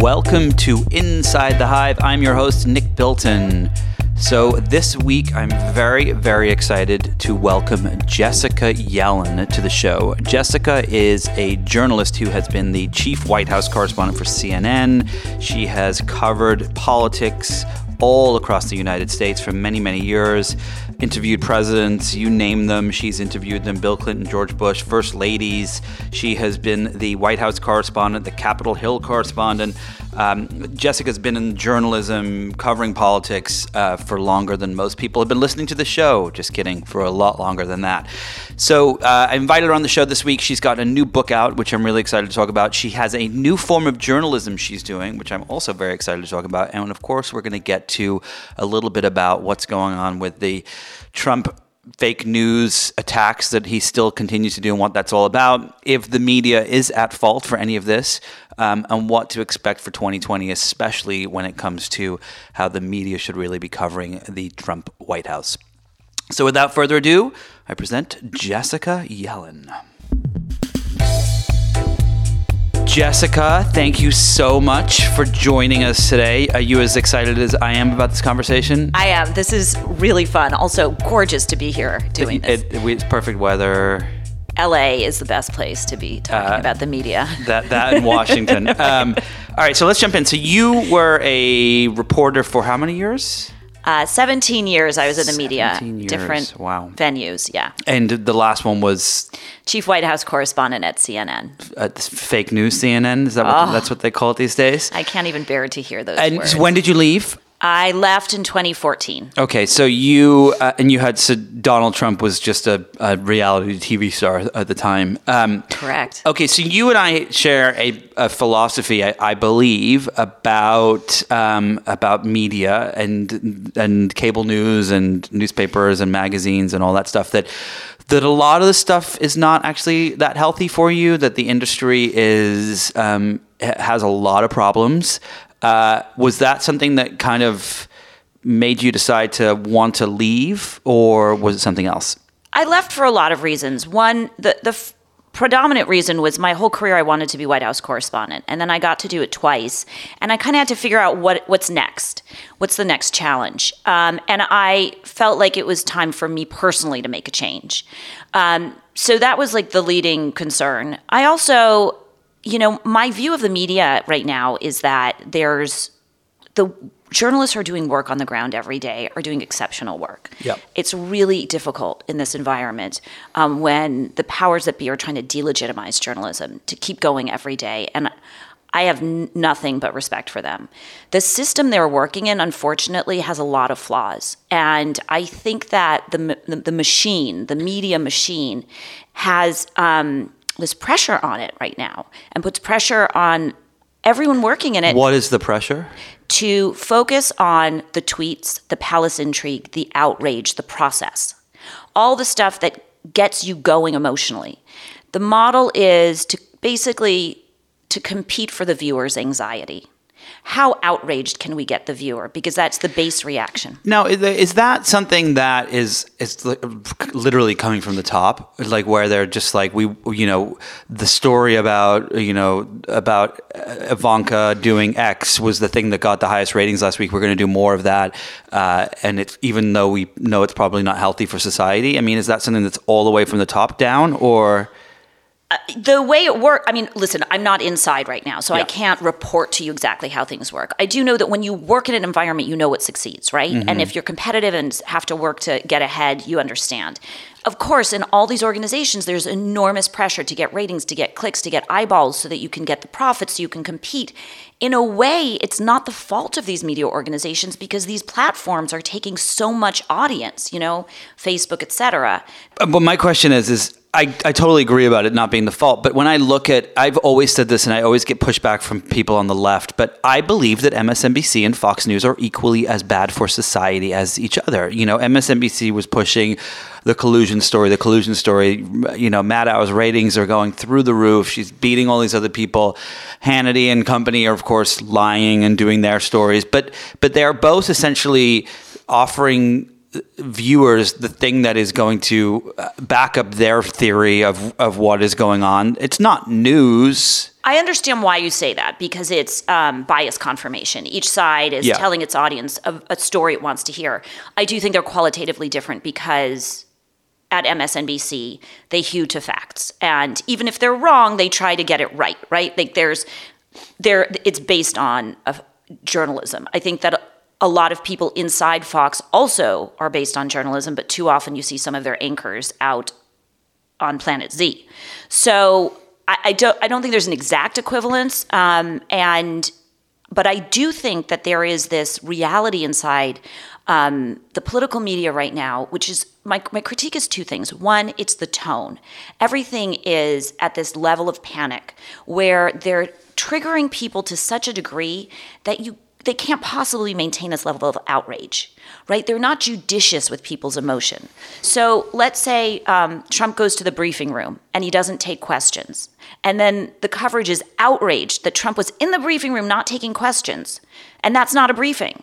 welcome to Inside the Hive. I'm your host, Nick Bilton. So, this week I'm very, very excited to welcome Jessica Yellin to the show. Jessica is a journalist who has been the chief White House correspondent for CNN. She has covered politics all across the United States for many, many years. Interviewed presidents, you name them, she's interviewed them Bill Clinton, George Bush, First Ladies. She has been the White House correspondent, the Capitol Hill correspondent. Um, Jessica's been in journalism covering politics uh, for longer than most people have been listening to the show. Just kidding, for a lot longer than that. So uh, I invited her on the show this week. She's got a new book out, which I'm really excited to talk about. She has a new form of journalism she's doing, which I'm also very excited to talk about. And of course, we're going to get to a little bit about what's going on with the Trump fake news attacks that he still continues to do and what that's all about, if the media is at fault for any of this, um, and what to expect for 2020, especially when it comes to how the media should really be covering the Trump White House. So, without further ado, I present Jessica Yellin. Jessica, thank you so much for joining us today. Are you as excited as I am about this conversation? I am. This is really fun. Also, gorgeous to be here doing this. It, it, it's perfect weather. LA is the best place to be talking uh, about the media. That that in Washington. um, all right, so let's jump in. So you were a reporter for how many years? Uh, 17 years I was in the media, years. different wow. venues, yeah. And the last one was chief White House correspondent at CNN. Uh, fake news CNN, is that what, oh, that's what they call it these days? I can't even bear to hear those and words. when did you leave? I left in 2014. Okay, so you uh, and you had so Donald Trump was just a, a reality TV star at the time. Um, Correct. Okay, so you and I share a, a philosophy, I, I, believe, about um, about media and and cable news and newspapers and magazines and all that stuff that that a lot of the stuff is not actually that healthy for you. That the industry is um, has a lot of problems. Uh, was that something that kind of made you decide to want to leave, or was it something else? I left for a lot of reasons. One, the the f- predominant reason was my whole career I wanted to be White House correspondent, and then I got to do it twice, and I kind of had to figure out what what's next, what's the next challenge, um, and I felt like it was time for me personally to make a change. Um, so that was like the leading concern. I also you know, my view of the media right now is that there's the journalists are doing work on the ground every day are doing exceptional work. Yep. It's really difficult in this environment um, when the powers that be are trying to delegitimize journalism to keep going every day. And I have n- nothing but respect for them. The system they're working in, unfortunately, has a lot of flaws. And I think that the, the, the machine, the media machine, has. Um, this pressure on it right now and puts pressure on everyone working in it. What is the pressure? To focus on the tweets, the palace intrigue, the outrage, the process, all the stuff that gets you going emotionally. The model is to basically to compete for the viewer's anxiety how outraged can we get the viewer? Because that's the base reaction. Now, is that something that is is literally coming from the top, like where they're just like we, you know, the story about you know about Ivanka doing X was the thing that got the highest ratings last week. We're going to do more of that, uh, and it's even though we know it's probably not healthy for society. I mean, is that something that's all the way from the top down, or? Uh, the way it works, I mean, listen, I'm not inside right now, so yeah. I can't report to you exactly how things work. I do know that when you work in an environment, you know what succeeds, right? Mm-hmm. And if you're competitive and have to work to get ahead, you understand. Of course, in all these organizations, there's enormous pressure to get ratings, to get clicks, to get eyeballs so that you can get the profits, so you can compete. In a way, it's not the fault of these media organizations because these platforms are taking so much audience, you know, Facebook, et cetera. But my question is, is I, I totally agree about it not being the fault. But when I look at, I've always said this and I always get pushback from people on the left, but I believe that MSNBC and Fox News are equally as bad for society as each other. You know, MSNBC was pushing the collusion story, the collusion story. You know, Maddow's ratings are going through the roof. She's beating all these other people. Hannity and company are, of course, lying and doing their stories. But, but they're both essentially offering viewers the thing that is going to uh, back up their theory of of what is going on. It's not news. I understand why you say that because it's um, bias confirmation. Each side is Yeah. telling its audience a, a story it wants to hear. I do think they're qualitatively different because at MSNBC they hew to facts, and even if they're wrong, they try to get it right. Right? Like there's there, it's based on a, journalism. I think that a lot of people inside Fox also are based on journalism, but too often you see some of their anchors out on Planet Z. So I, I don't I don't think there's an exact equivalence, um, and but I do think that there is this reality inside um, the political media right now, which is my my critique is two things. One, it's the tone. Everything is at this level of panic where they're triggering people to such a degree that you they can't possibly maintain this level of outrage, right? They're not judicious with people's emotion. So let's say um, Trump goes to the briefing room and he doesn't take questions. And then the coverage is outraged that Trump was in the briefing room not taking questions. And that's not a briefing.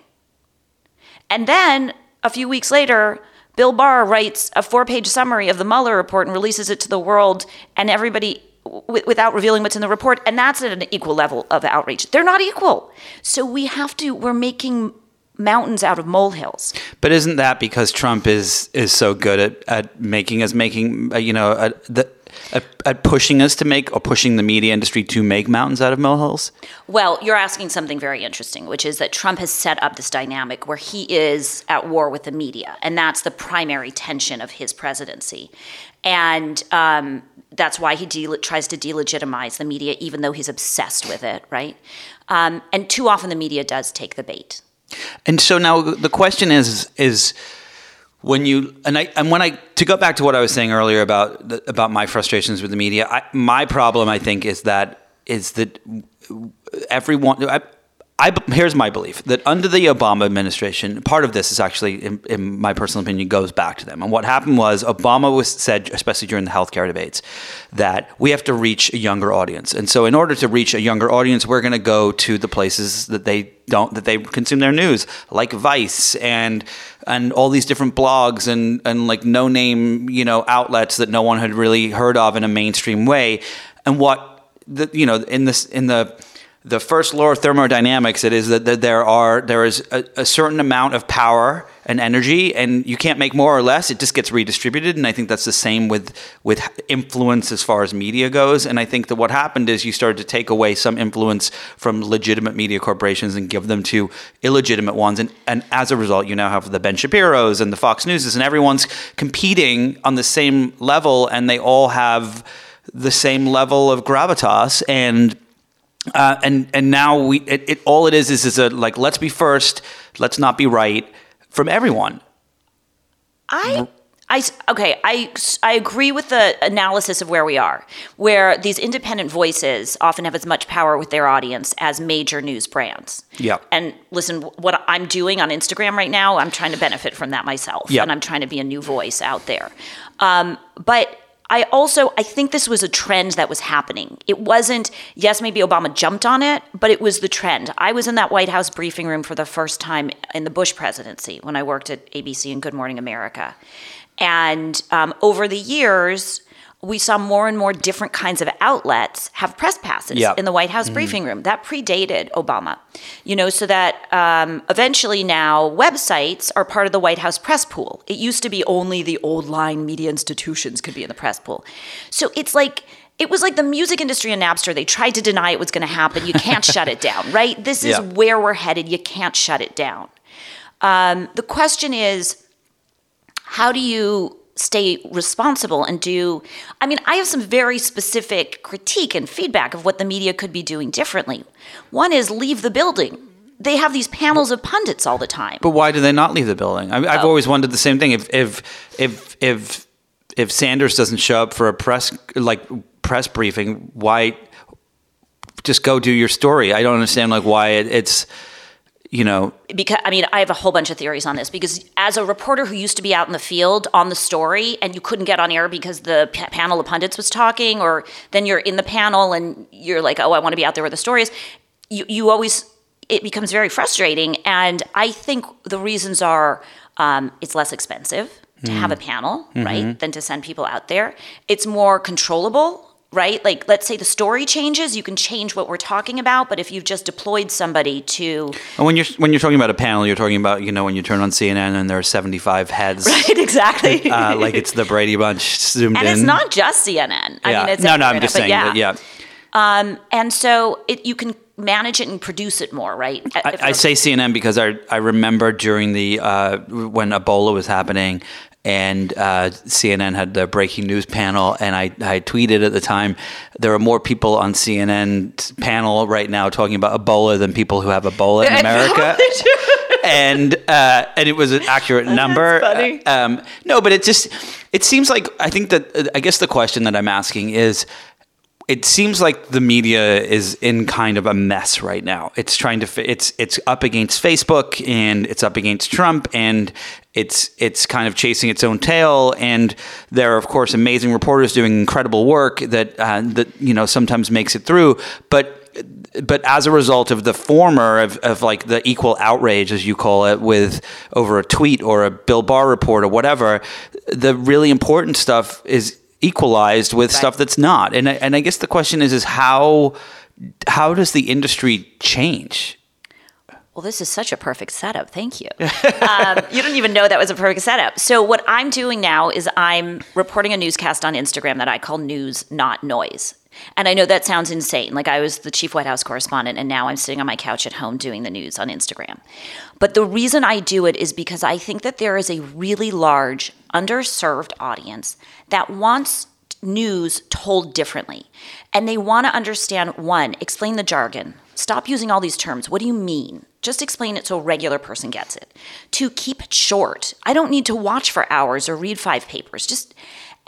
And then a few weeks later, Bill Barr writes a four page summary of the Mueller report and releases it to the world, and everybody, w- without revealing what's in the report, and that's at an equal level of outreach. They're not equal. So we have to, we're making mountains out of molehills. But isn't that because Trump is is so good at, at making us making uh, you know at, the, at, at pushing us to make or pushing the media industry to make mountains out of molehills? Well, you're asking something very interesting, which is that Trump has set up this dynamic where he is at war with the media, and that's the primary tension of his presidency. And um, that's why he de- tries to delegitimize the media, even though he's obsessed with it, right? Um, and too often the media does take the bait. And so now the question is is when you and I and when I to go back to what I was saying earlier about the, about my frustrations with the media, I, my problem I think is that is that everyone. I, here's my belief that under the Obama administration, part of this is actually, in, in my personal opinion, goes back to them. And what happened was Obama was said, especially during the healthcare debates, that we have to reach a younger audience. And so, in order to reach a younger audience, we're going to go to the places that they don't that they consume their news, like Vice and and all these different blogs and and like no name you know outlets that no one had really heard of in a mainstream way. And what the you know in this in the the first law of thermodynamics it is that, that there are there is a, a, certain amount of power and energy and you can't make more or less. It just gets redistributed and i think that's the same with with influence as far as media goes. And i think that what happened is you started to take away some influence from legitimate media corporations and give them to illegitimate ones. And and as a result you now have the ben shapiro's and the fox newses and everyone's competing on the same level and they all have the same level of gravitas. And uh, and and now we it, it all it is is is a like let's be first, let's not be right from everyone. I. I, okay, I, I agree with the analysis of where we are, where these independent voices often have as much power with their audience as major news brands. Yeah. And listen, what I'm doing on Instagram right now, I'm trying to benefit from that myself. Yeah. And I'm trying to be a new voice out there. Um, but I also I think this was a trend that was happening. It wasn't yes, maybe Obama jumped on it, but it was the trend. I was in that White House briefing room for the first time in the Bush presidency when I worked at ABC and Good Morning America, and um, over the years. We saw more and more different kinds of outlets have press passes Yeah. in the White House briefing room. That predated Obama, you know, so that um, eventually now websites are part of the White House press pool. It used to be only the old line media institutions could be in the press pool. So it's like, it was like the music industry and Napster. They tried to deny it was going to happen. You can't shut it down, right? This is Yeah. where we're headed. You can't shut it down. Um, the question is, how do you stay responsible and do i mean i have some very specific critique and feedback of what the media could be doing differently one is leave the building they have these panels of pundits all the time But why do they not leave the building? I, I've oh. always wondered the same thing. If if if if if Sanders doesn't show up for a press like press briefing, why just go do your story? I don't understand like why it, it's you know because I mean, I have a whole bunch of theories on this. Because as a reporter who used to be out in the field on the story, and you couldn't get on air because the p- panel of pundits was talking, or then you're in the panel and you're like, "Oh, I want to be out there where the story is." You you always it becomes very frustrating, and I think the reasons are Um, it's less expensive to have a panel, right, than to send people out there. It's more controllable. Right? Like, let's say the story changes, you can change what we're talking about. But if you've just deployed somebody to And when you're when you're talking about a panel, you're talking about you know when you turn on CNN and there are 75 heads, Right, exactly. uh, like it's the Brady Bunch zoomed and in. And it's not just CNN. I yeah. mean, it's no, no, I'm just saying. yeah. But yeah, And so it, you can manage it and produce it more, right? I, I say CNN because I I remember during the uh, when Ebola was happening. And uh, CNN had the breaking news panel, and I, I tweeted at the time there are more people on CNN panel right now talking about Ebola than people who have Ebola in America. and uh, and it was an accurate number. funny. Um, no, but it just it seems like I think that I guess the question that I'm asking is. It seems like the media is in kind of a mess right now. It's trying to it's it's up against Facebook and it's up against Trump and it's it's kind of chasing its own tail. And there are of course amazing reporters doing incredible work that uh, that you know sometimes makes it through, but but as a result of the former of, of like the equal outrage as you call it with over a tweet or a bill barr report or whatever the really important stuff is equalized with stuff that's not. And I, and I guess the question is is how how does the industry change Well, this is such a perfect setup. Thank you. um, you didn't even know that was a perfect setup. So, what I'm doing now is I'm reporting a newscast on Instagram that I call News Not Noise. And I know that sounds insane. Like I was the chief White House correspondent, and now I'm sitting on my couch at home doing the news on Instagram. But the reason I do it is because I think that there is a really large, underserved audience that wants news told differently. And they want to understand one, explain the jargon. Stop using all these terms. What do you mean? Just explain it so a regular person gets it. Two, keep it short. I don't need to watch for hours or read five papers. Just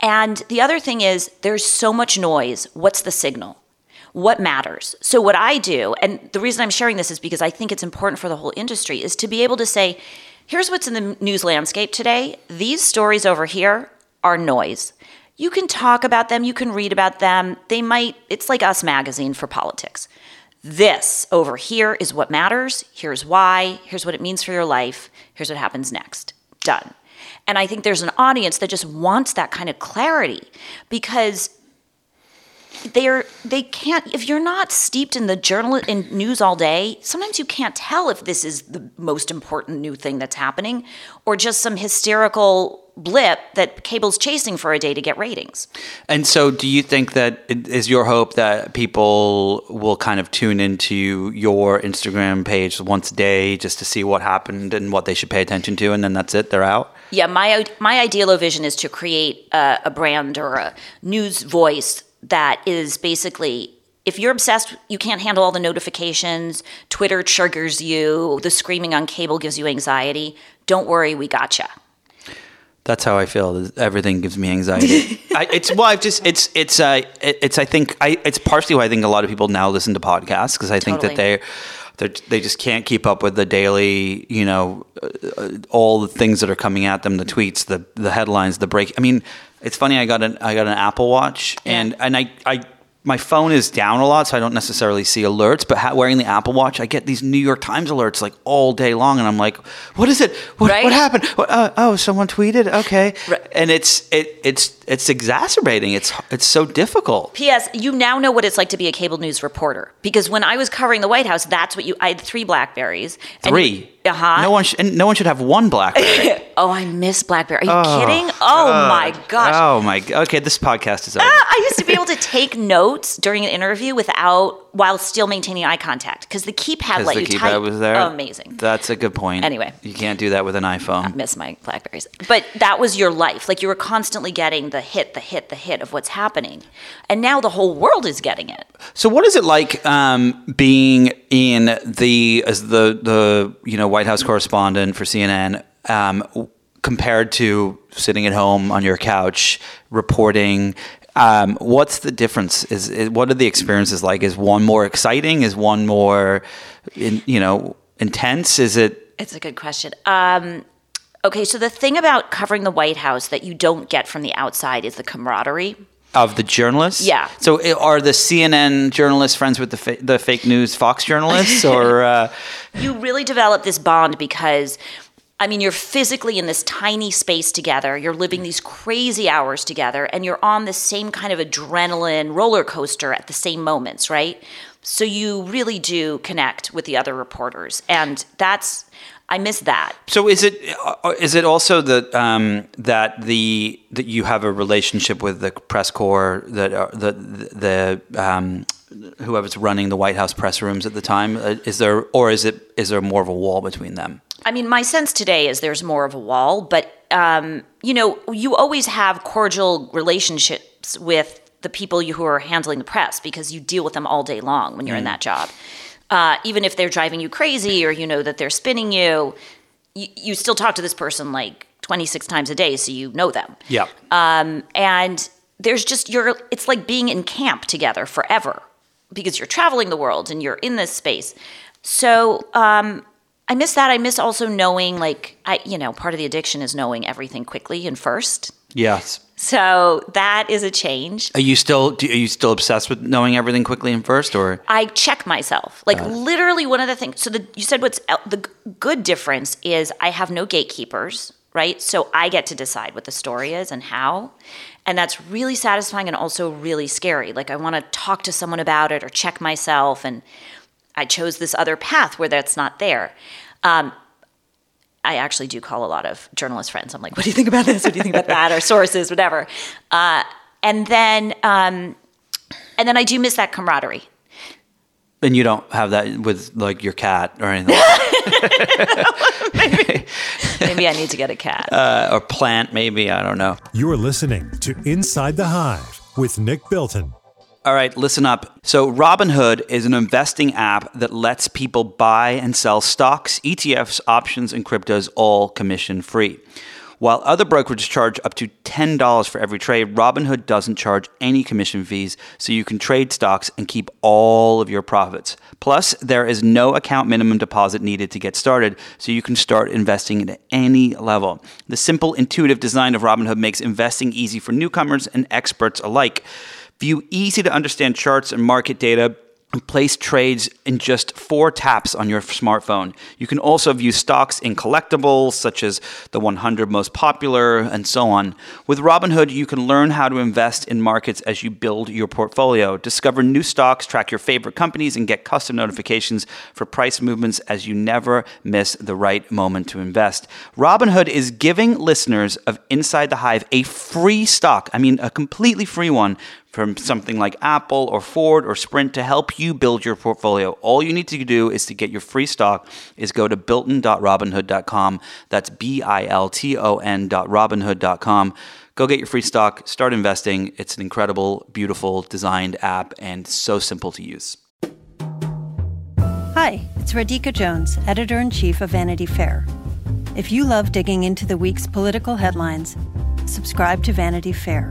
and the other thing is there's so much noise. What's the signal? What matters? So what I do, and the reason I'm sharing this is because I think it's important for the whole industry, is to be able to say, here's what's in the news landscape today. These stories over here are noise. You can talk about them, you can read about them. They might, it's like Us Magazine for politics. This over here is what matters. Here's why. Here's what it means for your life. Here's what happens next. Done. And I think there's an audience that just wants that kind of clarity because they're they can't if you're not steeped in the journal in news all day sometimes you can't tell if this is the most important new thing that's happening or just some hysterical blip that cable's chasing for a day to get ratings And so, do you think that it is your hope that people will kind of tune into your Instagram page once a day just to see what happened and what they should pay attention to, and then that's it? They're out. Yeah, my my ideal vision is to create a, a brand or a news voice that is basically if you're obsessed, you can't handle all the notifications, Twitter triggers you, the screaming on cable gives you anxiety. Don't worry, we gotcha. That's how I feel. Everything gives me anxiety. I, it's well, I've just it's it's uh it- it's I think I it's partially why I think a lot of people now listen to podcasts because I think that Totally. they they they just can't keep up with the daily you know uh, uh, all the things that are coming at them, the tweets, the the headlines, the break. I mean, it's funny. I got an I got an Apple Watch and and I I. My phone is down a lot, so I don't necessarily see alerts. But ha- wearing the Apple Watch, I get these New York Times alerts like all day long, and I'm like, "What is it? What, Right? what happened? What, uh, oh, someone tweeted. Okay, Right. and it's it it's it's exacerbating. It's it's so difficult. P.S. You now know what it's like to be a cable news reporter because when I was covering the White House, that's what you. I had three Blackberries. Three. Uh huh. No one sh- and no one should have one BlackBerry. Oh, I miss BlackBerry. Are you kidding? Oh my gosh. Oh my. Okay, this podcast is over. I used to be able to take notes during an interview without while still maintaining eye contact because the keypad let the you keypad type. was there. Amazing. That's a good point. Anyway. you can't do that with an iPhone. I miss my blackberries but that was your life like you were constantly getting the hit the hit the hit of what's happening and now the whole world is getting it So, what is it like um, being in the as the the you know White House correspondent for CNN um, compared to sitting at home on your couch reporting? Um, what's the difference? Is, is what are the experiences like? Is one more exciting? Is one more, in, you know, intense? Is it? it's a good question um, okay so the thing about covering the white house that you don't get from the outside is the camaraderie Of the journalists, Yeah. So, are the CNN journalists friends with the fa- the fake news Fox journalists, or uh, you really develop this bond because I mean, you're physically in this tiny space together. You're living these crazy hours together, and you're on the same kind of adrenaline roller coaster at the same moments, right? So you really do connect with the other reporters, and that's I miss that. So is it uh, it also that um, that the that you have a relationship with the press corps that are, the the um, whoever's running the White House press rooms at the time uh, is there or is it is there more of a wall between them? I mean, my sense today is there's more of a wall, but um, you know, you always have cordial relationships with the people you, who are handling the press because you deal with them all day long when you're mm. in that job. Uh, even if they're driving you crazy or you know that they're spinning you, you, you still talk to this person like 26 times a day, so you know them. Yeah. Um, and there's just you're. It's like being in camp together forever because you're traveling the world and you're in this space. So um, I miss that. I miss also knowing, like, I you know, part of the addiction is knowing everything quickly and first. Yes. So that is a change. Are you still are you still obsessed with knowing everything quickly and first, or I check myself. Like uh, literally, one of the things. So the, you said what's the good difference is I have no gatekeepers, right? So I get to decide what the story is and how, and that's really satisfying and also really scary. Like I want to talk to someone about it or check myself, and I chose this other path where that's not there. Um, I actually do call a lot of journalist friends. I'm like, what do you think about this? What do you think about that? Or sources, whatever. Uh, and then, um, and then I do miss that camaraderie. And you don't have that with like your cat or anything. Like maybe, maybe I need to get a cat uh, or plant. Maybe I don't know. You are listening to Inside the Hive with Nick Bilton. All right, listen up. So, Robinhood is an investing app that lets people buy and sell stocks, ETFs, options, and cryptos all commission free. While other brokerages charge up to $10 for every trade, Robinhood doesn't charge any commission fees, so you can trade stocks and keep all of your profits. Plus, there is no account minimum deposit needed to get started, so you can start investing at any level. The simple, intuitive design of Robinhood makes investing easy for newcomers and experts alike. View easy to understand charts and market data and place trades in just four taps on your smartphone. You can also view stocks in collectibles, such as the 100 most popular, and so on. With Robinhood, you can learn how to invest in markets as you build your portfolio. Discover new stocks, track your favorite companies, and get custom notifications for price movements as you never miss the right moment to invest. Robinhood is giving listeners of Inside the Hive a free stock, I mean, a completely free one from something like Apple or Ford or Sprint to help you build your portfolio. All you need to do is to get your free stock is go to bilton.robinhood.com. That's B I L T O N.robinhood.com. Go get your free stock, start investing. It's an incredible, beautiful designed app and so simple to use. Hi, it's Radhika Jones, editor in chief of Vanity Fair. If you love digging into the week's political headlines, subscribe to Vanity Fair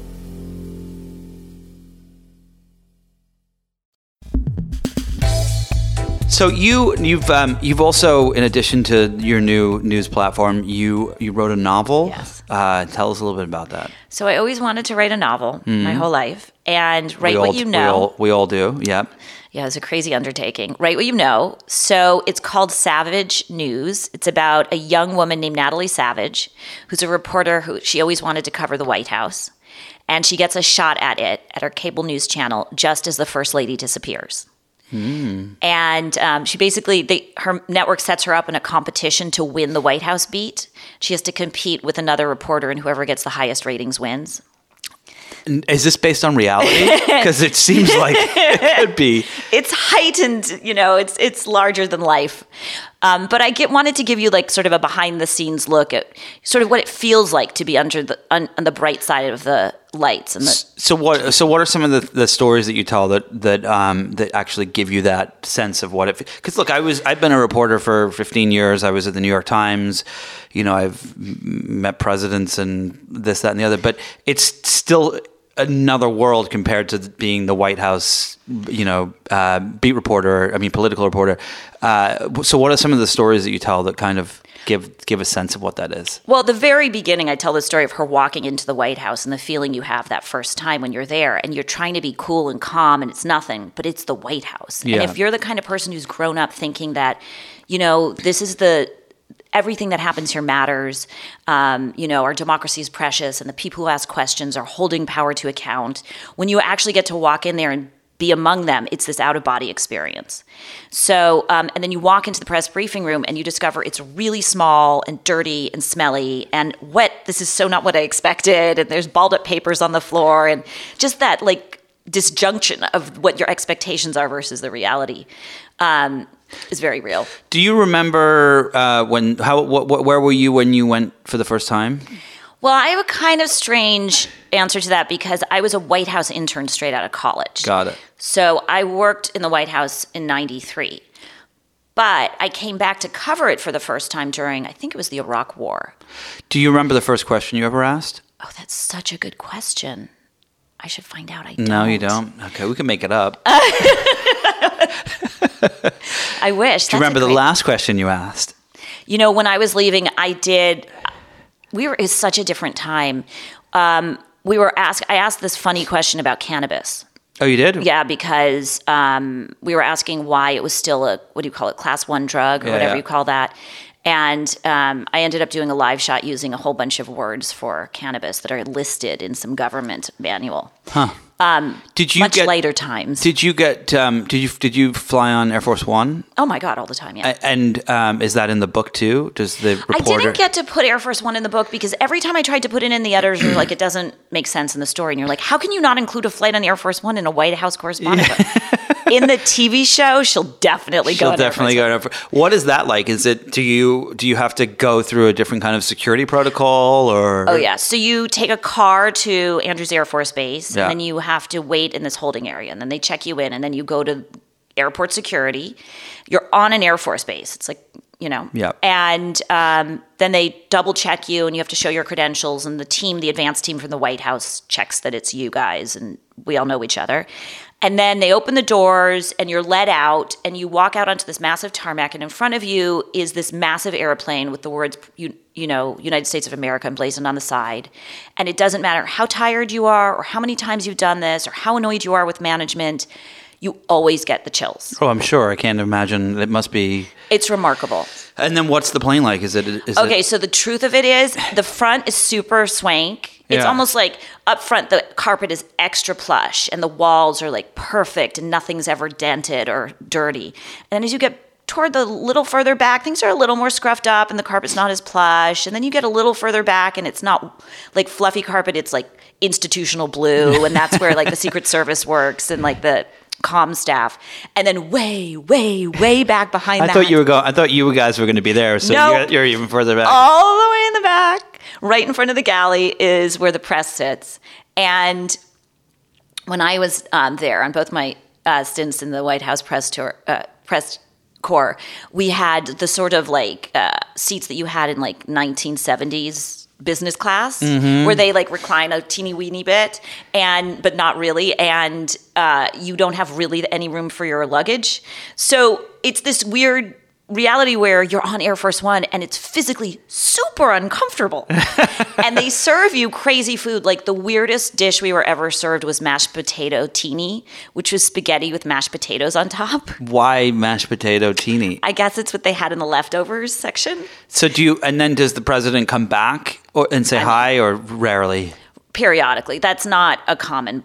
So you you've um, you've also, in addition to your new news platform, you you wrote a novel. Yes. Uh, tell us a little bit about that. So I always wanted to write a novel mm-hmm. my whole life, and write what you know. We all, we all do. Yep. Yeah, it's a crazy undertaking. Write what you know. So it's called Savage News. It's about a young woman named Natalie Savage, who's a reporter who she always wanted to cover the White House, and she gets a shot at it at her cable news channel just as the first lady disappears. Mm. And um, she basically, they, her network sets her up in a competition to win the White House beat. She has to compete with another reporter, and whoever gets the highest ratings wins. Is this based on reality? Because it seems like it could be. It's heightened, you know. It's it's larger than life. Um, but I get wanted to give you like sort of a behind the scenes look at sort of what it feels like to be under the on, on the bright side of the lights. And the- so what? So what are some of the, the stories that you tell that that um, that actually give you that sense of what it? Because look, I was I've been a reporter for 15 years. I was at the New York Times. You know, I've met presidents and this, that, and the other. But it's still another world compared to being the White House, you know, uh, beat reporter. I mean, political reporter. Uh, so, what are some of the stories that you tell that kind of give give a sense of what that is? Well, at the very beginning, I tell the story of her walking into the White House and the feeling you have that first time when you're there and you're trying to be cool and calm and it's nothing, but it's the White House. Yeah. And if you're the kind of person who's grown up thinking that, you know, this is the everything that happens here matters. Um, you know, our democracy is precious, and the people who ask questions are holding power to account. When you actually get to walk in there and be among them, it's this out of body experience. So, um, and then you walk into the press briefing room and you discover it's really small and dirty and smelly and wet. This is so not what I expected. And there's balled up papers on the floor and just that like disjunction of what your expectations are versus the reality. Um, is very real. Do you remember uh, when? How? What, what, where were you when you went for the first time? Well, I have a kind of strange answer to that because I was a White House intern straight out of college. Got it. So I worked in the White House in 93. But I came back to cover it for the first time during, I think it was the Iraq War. Do you remember the first question you ever asked? Oh, that's such a good question. I should find out. I don't. No, you don't. Okay, we can make it up. I wish. Do you remember the last question you asked? You know, when I was leaving, I did. We were. It's such a different time. Um, we were asked. I asked this funny question about cannabis. Oh, you did? Yeah, because um, we were asking why it was still a what do you call it, class one drug or Yeah, whatever yeah. you call that. And um, I ended up doing a live shot using a whole bunch of words for cannabis that are listed in some government manual. Did you Much get? later times. Did you get? Um, did you? Did you fly on Air Force One? oh my god, all the time. Yeah. A- And um, is that in the book too? Does the I didn't get to put Air Force One in the book because every time I tried to put it in, the editors were like, "It doesn't make sense in the story." And you're like, "How can you not include a flight on Air Force One in a White House correspondent book?" in the TV show, she'll definitely go. She'll Air definitely go. What is that like? Is it? Do you? Do you have to go through a different kind of security protocol or? Oh yeah. So you take a car to Andrews Air Force Base, Yeah. and then you have to wait in this holding area, and then they check you in, and then you go to airport security. You're on an Air Force base. It's like you know. Yeah. And um, then they double check you, and you have to show your credentials, and the team, the advanced team from the White House, checks that it's you guys, and we all know each other. And then they open the doors, and you're let out, and you walk out onto this massive tarmac, and in front of you is this massive airplane with the words, you, you know, United States of America emblazoned on the side. And it doesn't matter how tired you are, or how many times you've done this, or how annoyed you are with management, you always get the chills. Oh, I'm sure. I can't imagine. It must be. It's remarkable. And then what's the plane like? Is it? Is Okay, It, so the truth of it is, the front is super swank. It's Yeah. almost like up front, the carpet is extra plush and the walls are like perfect and nothing's ever dented or dirty. And then as you get toward the little further back, things are a little more scruffed up and the carpet's not as plush. And then you get a little further back and it's not like fluffy carpet, it's like institutional blue. And that's where like the Secret Service works and like the comm staff. And then way, way, way back behind I that. thought you were going. I thought you guys were going to be there. So No. you're, you're even further back. all the way in the back, right in front of the galley, is where the press sits. And when I was um, there on both my uh, stints in the White House press tour, uh, press corps, we had the sort of like uh, seats that you had in like 1970s business class where they like recline a teeny weeny bit and but not really. And uh, you don't have really any room for your luggage. So it's this weird reality where you're on Air Force One and it's physically super uncomfortable. and they serve you crazy food. Like the weirdest dish we were ever served was mashed potato teeny, which was spaghetti with mashed potatoes on top. Why mashed potato teeny? I guess it's what they had in the leftovers section. So do you? And then does the president come back or, and say hi, or rarely? Periodically. That's not a common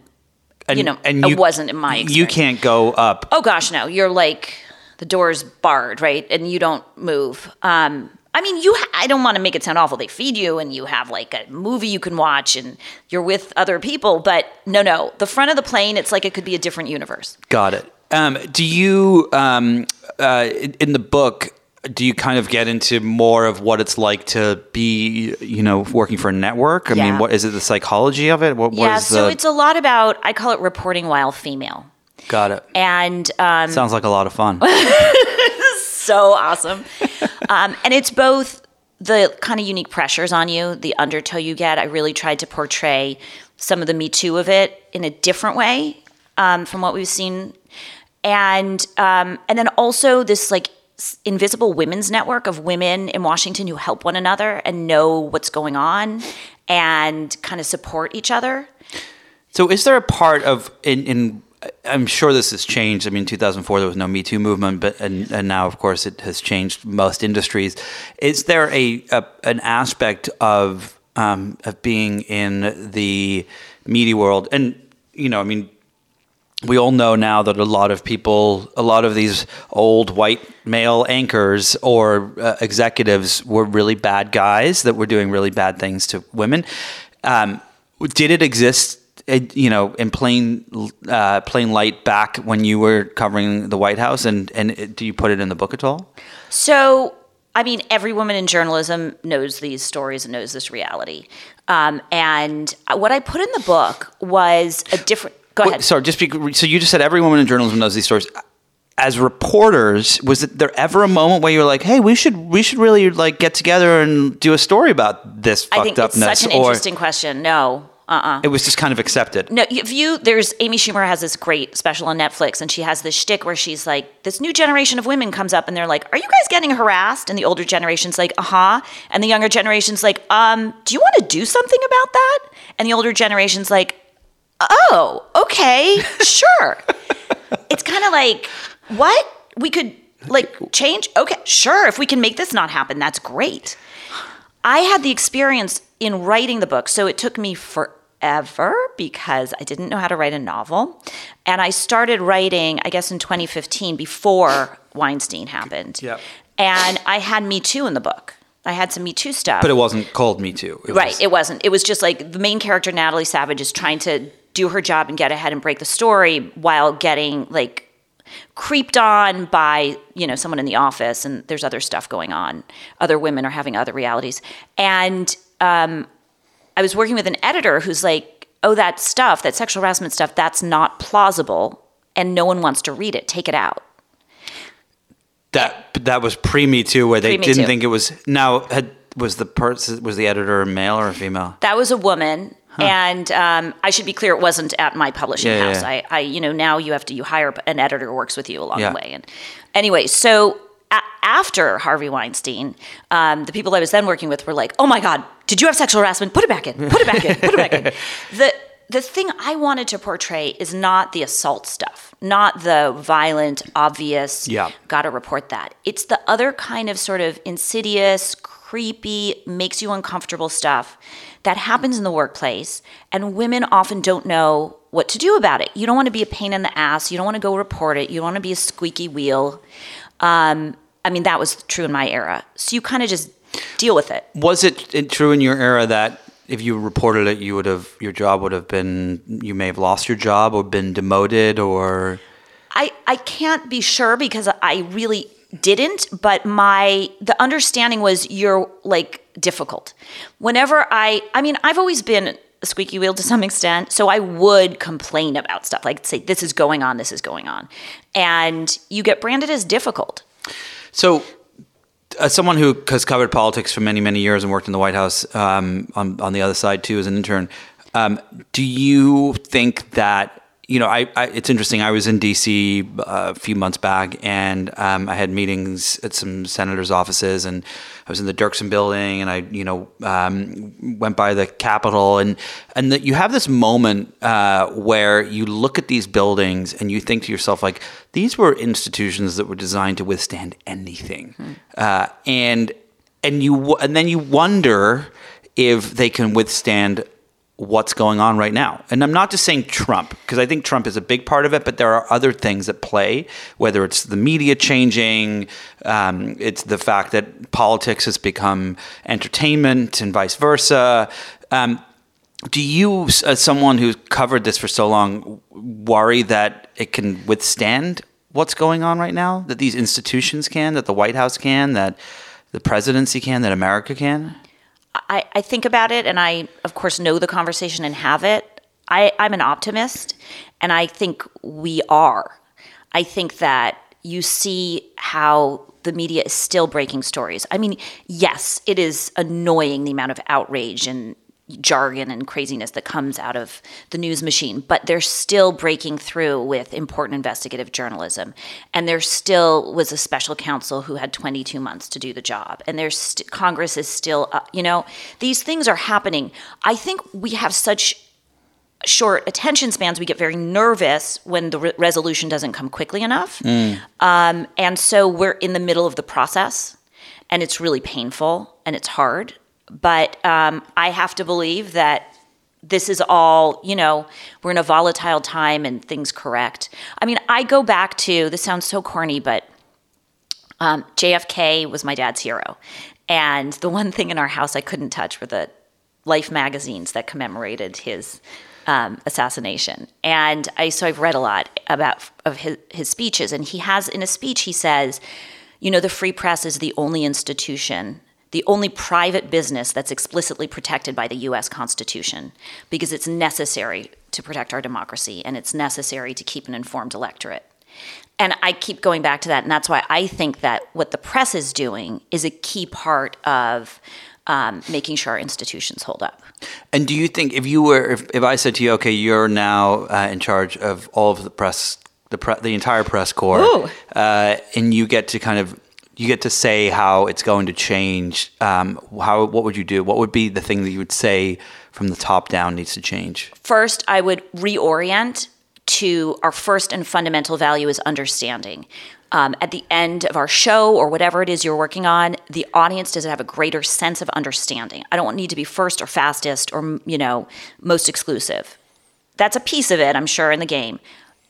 And, You know, and it wasn't in my You can't go up. Oh gosh, no. You're like the door's barred, right? And you don't move. Um, I mean, you. Ha- I don't want to make it sound awful. They feed you, and you have like a movie you can watch, and you're with other people. But no, no. The front of the plane, it's like it could be a different universe. Got it. Um, do you um, uh, in the book? Do you kind of get into more of what it's like to be, you know, working for a network? I mean, what is it? The psychology of it? What, what yeah. So the? it's a lot about. I call it reporting while female, got it. and um, Sounds like a lot of fun. so awesome. um, and it's both the kind of unique pressures on you, the undertow you get. I really tried to portray some of the Me Too of it in a different way um, from what we've seen, and um, and then also this like invisible women's network of women in Washington who help one another and know what's going on and kind of support each other. So, is there a part of in, in I'm sure this has changed. I mean, 2004 there was no Me Too movement, but and, and now, of course, it has changed most industries. Is there a, a an aspect of um, of being in the media world, and you know, I mean, we all know now that a lot of people, a lot of these old white male anchors or uh, executives were really bad guys that were doing really bad things to women. Um, did it exist, you know, in plain uh, plain light back when you were covering the White House? And and do you put it in the book at all? So, I mean, every woman in journalism knows these stories and knows this reality. Um, and what I put in the book was a different. Go Wait, ahead. sorry, just be, so you just said every woman in journalism knows these stories. As reporters, was there ever a moment where you were like, "Hey, we should we should really like get together and do a story about this I think fucked it's upness"? such an or interesting question. No. Uh-uh. it was just kind of accepted. No, if you there's Amy Schumer has this great special on Netflix, and she has this shtick where she's like, this new generation of women comes up, and they're like, "Are you guys getting harassed?" And the older generation's like, "Uh huh," and the younger generation's like, "Um, do you want to do something about that?" And the older generation's like, "Oh, okay, sure." it's kind of like, what we could like change? Okay, sure. If we can make this not happen, that's great. I had the experience in writing the book, so it took me forever because I didn't know how to write a novel. And I started writing, I guess, in 2015 before Weinstein happened. Yep. And I had Me Too in the book. I had some Me Too stuff. But it wasn't called Me Too. It Right. was- It wasn't. It was just like the main character, Natalie Savage, is trying to do her job and get ahead and break the story while getting like creeped on by you know someone in the office and there's other stuff going on other women are having other realities and um, i was working with an editor who's like oh that stuff that sexual harassment stuff that's not plausible and no one wants to read it take it out that that was pre Me Too, where they Pre-Me didn't Too. think it was. Now, had, was the person was the editor a male or a female? That was a woman. And um, I should be clear, it wasn't at my publishing Yeah, yeah, house. yeah. I, I, you know, now you have to you hire an editor who works with you along Yeah. the way. And anyway, so a- after Harvey Weinstein, um, the people I was then working with were like, "Oh my God, did you have sexual harassment? Put it back in. Put it back in. Put it back in." The the thing I wanted to portray is not the assault stuff, not the violent, obvious. Yeah. Got to report that. It's the other kind of sort of insidious, creepy, makes you uncomfortable stuff that happens in the workplace, and women often don't know what to do about it. You don't want to be a pain in the ass. You don't want to go report it. You don't want to be a squeaky wheel. Um, I mean, that was true in my era. So you kind of just deal with it. Was it it true in your era that if you reported it, you would have your job would have been you may have lost your job or been demoted or I, I can't be sure because I really didn't, but my the understanding was you're like difficult. Whenever I I mean, I've always been a squeaky wheel to some extent, so I would complain about stuff like say this is going on, this is going on. And you get branded as difficult. So, as someone who has covered politics for many, many years and worked in the White House um, on, on the other side too as an intern, um, do you think that, you know, I, I, it's interesting. I was in DC uh, a few months back and um, I had meetings at some senators' offices and I was in the Dirksen building and I, you know, um, went by the Capitol and, and that you have this moment uh, where you look at these buildings and you think to yourself, like, these were institutions that were designed to withstand anything. Uh, and, and you, and then you wonder if they can withstand what's going on right now. And I'm not just saying Trump, because I think Trump is a big part of it, but there are other things at play, whether it's the media changing, um, it's the fact that politics has become entertainment and vice versa. Um, do you, as someone who's covered this for so long, worry that it can withstand what's going on right now? That these institutions can, that the White House can, that the presidency can, that America can? I, I think about it and I, of course, know the conversation and have it. I, I'm an optimist and I think we are. I think that you see how the media is still breaking stories. I mean, yes, it is annoying the amount of outrage and jargon and craziness that comes out of the news machine, but they're still breaking through with important investigative journalism. And there still was a special counsel who had 22 months to do the job. And there's st- Congress is still, uh, you know, these things are happening. I think we have such short attention spans, we get very nervous when the re- resolution doesn't come quickly enough. Um, and so we're in the middle of the process, and it's really painful and it's hard. But um, I have to believe that this is all, you know, we're in a volatile time and things correct. I mean, I go back to this sounds so corny, but um, JFK was my dad's hero. And the one thing in our house I couldn't touch were the Life magazines that commemorated his um, assassination. And I so I've read a lot about of his, his speeches. And he has in a speech he says, you know, the free press is the only institution, the only private business that's explicitly protected by the U.S. Constitution because it's necessary to protect our democracy and it's necessary to keep an informed electorate. And I keep going back to that, and that's why I think that what the press is doing is a key part of um, making sure our institutions hold up. And do you think if you were, if, if I said to you, okay, you're now uh, in charge of all of the press, the pre- the entire press corps, uh, and you get to kind of you get to say how it's going to change. Um, how what would you do? What would be the thing that you would say from the top down needs to change? First, I would reorient to our first and fundamental value is understanding. Um, at the end of our show or whatever it is you're working on, the audience does have a greater sense of understanding. I don't need to be first or fastest or you know most exclusive. That's a piece of it, I'm sure, in the game.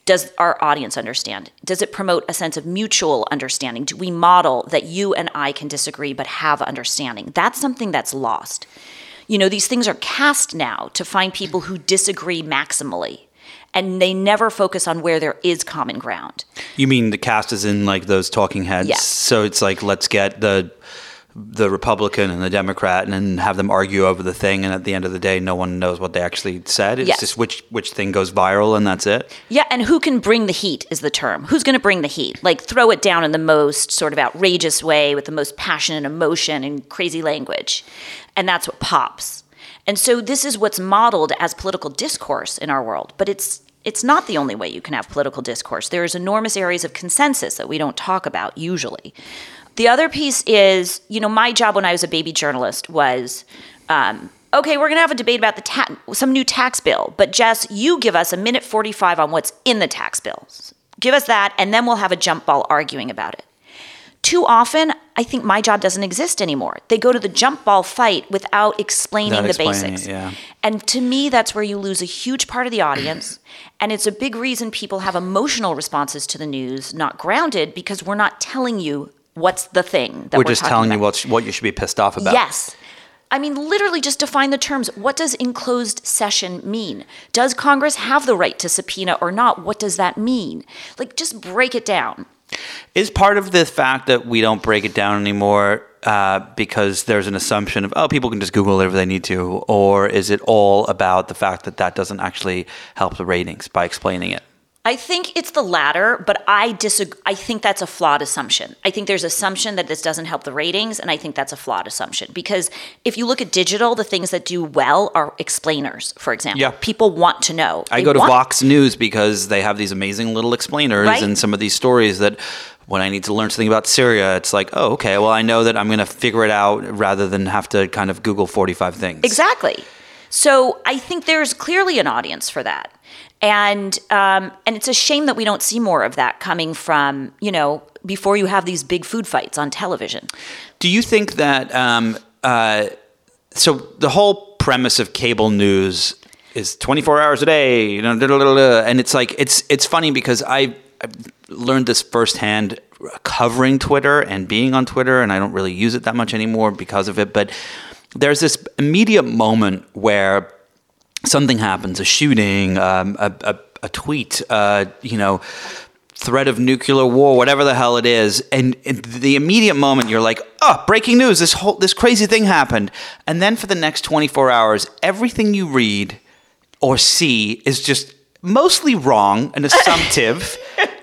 Does our audience understand? Does it promote a sense of mutual understanding? Do we model that you and I can disagree but have understanding? That's something that's lost. You know, these things are cast now to find people who disagree maximally, and they never focus on where there is common ground. You mean the cast is in like those talking heads? Yes. So it's like let's get the the Republican and the Democrat and then have them argue over the thing, and at the end of the day, no one knows what they actually said. It's Yes. just which which thing goes viral, and that's it. Yeah, and who can bring the heat is the term. Who's going to bring the heat? Like throw it down in the most sort of outrageous way with the most passion and emotion and crazy language. And that's what pops. And so this is what's modeled as political discourse in our world, but it's it's not the only way you can have political discourse. There's enormous areas of consensus that we don't talk about usually. The other piece is, you know, my job when I was a baby journalist was um, okay, we're going to have a debate about the ta- some new tax bill, but Jess, you give us a minute 45 on what's in the tax bills. Give us that, and then we'll have a jump ball arguing about it. Too often, I think my job doesn't exist anymore. They go to the jump ball fight without explaining Without the explaining basics. it, yeah. And to me, that's where you lose a huge part of the audience. And it's a big reason people have emotional responses to the news, not grounded, because we're not telling you what's the thing that We're we're, just telling you about. what what you should be pissed off about. Yes. I mean, literally just define the terms. What does enclosed session mean? Does Congress have the right to subpoena or not? What does that mean? Like, just break it down. Is part of the fact that we don't break it down anymore uh, because there's an assumption of oh people can just Google it if they need to, or is it all about the fact that that doesn't actually help the ratings by explaining it? I think it's the latter, but I disagree. I think that's a flawed assumption. I think there's assumption that this doesn't help the ratings, and I think that's a flawed assumption because if you look at digital, the things that do well are explainers, for example. Yeah. People want to know. I They go to want- Vox News because they have these amazing little explainers Right. and some of these stories that when I need to learn something about Syria, it's like, oh, okay, well, I know that I'm going to figure it out rather than have to kind of Google 45 things. Exactly. So I think there's clearly an audience for that, and um, and it's a shame that we don't see more of that coming from you know before you have these big food fights on television. Do you think that um, uh, so the whole premise of cable news is 24 hours a day, you know, da, da, da, and it's like it's it's funny because I, I learned this firsthand covering Twitter and being on Twitter, and I don't really use it that much anymore because of it. But there's this immediate moment where something happens, a shooting, um, a, a, a tweet, uh, you know, threat of nuclear war, whatever the hell it is, and, and the immediate moment you're like, oh, breaking news! This whole this crazy thing happened, and then for the next 24 hours, everything you read or see is just mostly wrong and assumptive.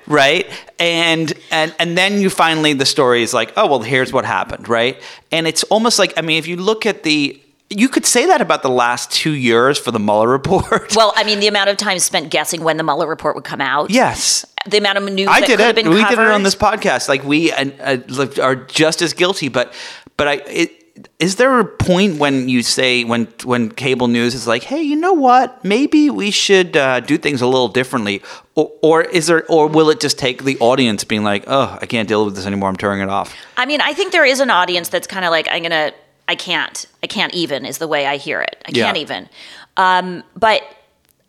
right? And and and then you finally the story is like, oh well, here's what happened, right? And it's almost like I mean, if you look at the you could say that about the last two years for the Mueller report. Well, I mean, the amount of time spent guessing when the Mueller report would come out. yes, The amount of news I that did could it. have been We did it on this podcast. Like we uh, are just as guilty, but but I. It, is there a point when you say when when cable news is like, hey, you know what? Maybe we should uh, do things a little differently, or, or is there, or will it just take the audience being like, oh, I can't deal with this anymore. I'm turning it off. I mean, I think there is an audience that's kind of like, I'm gonna, I can't, I can't even is the way I hear it. I Yeah. can't even. Um, but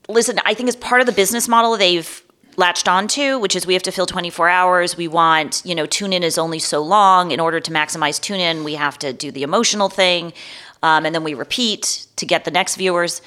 listen, I think it's part of the business model they've latched onto, which is we have to fill 24 hours. We want, you know, tune in is only so long. In order to maximize tune in, we have to do the emotional thing. Um, and then we repeat to get the next viewers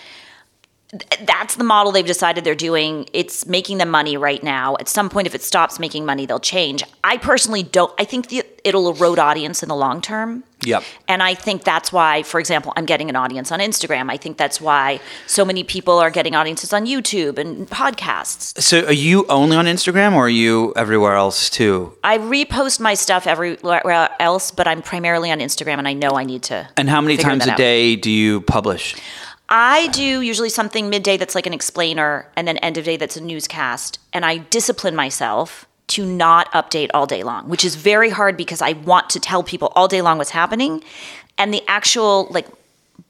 that's the model they've decided they're doing. It's making them money right now. At some point, if it stops making money, they'll change. I personally don't. I think the, it'll erode audience in the long term. Yep. And I think that's why, for example, I'm getting an audience on Instagram. I think that's why so many people are getting audiences on YouTube and podcasts. So, are you only on Instagram, or are you everywhere else too? I repost my stuff everywhere else, but I'm primarily on Instagram, and I know I need to. And how many times a out. day do you publish? I do usually something midday that's like an explainer, and then end of day that's a newscast. And I discipline myself to not update all day long, which is very hard because I want to tell people all day long what's happening. And the actual like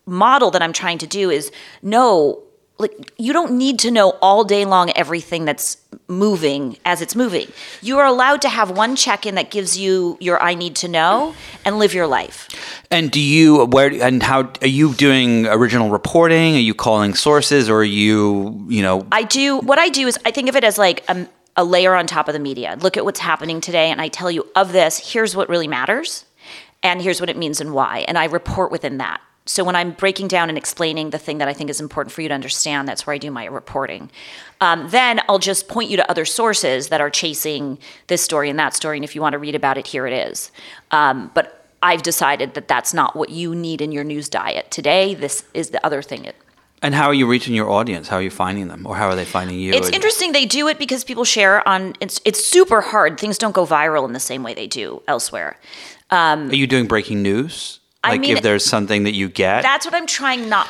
model that I'm trying to do is no, like you don't need to know all day long everything that's moving as it's moving. You are allowed to have one check-in that gives you your I need to know and live your life. And do you where and how are you doing original reporting? Are you calling sources, or are you you know? I do what I do is I think of it as like a, a layer on top of the media. Look at what's happening today, and I tell you of this. Here's what really matters, and here's what it means and why. And I report within that. So when I'm breaking down and explaining the thing that I think is important for you to understand, that's where I do my reporting. Um, then I'll just point you to other sources that are chasing this story and that story. And if you want to read about it, here it is. Um, but I've decided that that's not what you need in your news diet today. This is the other thing. It, And how are you reaching your audience? How are you finding them, or how are they finding you? It's interesting they do it because people share on. It's it's super hard. Things don't go viral in the same way they do elsewhere. Are you doing breaking news? I mean, if there's something that you get, That's what I'm trying not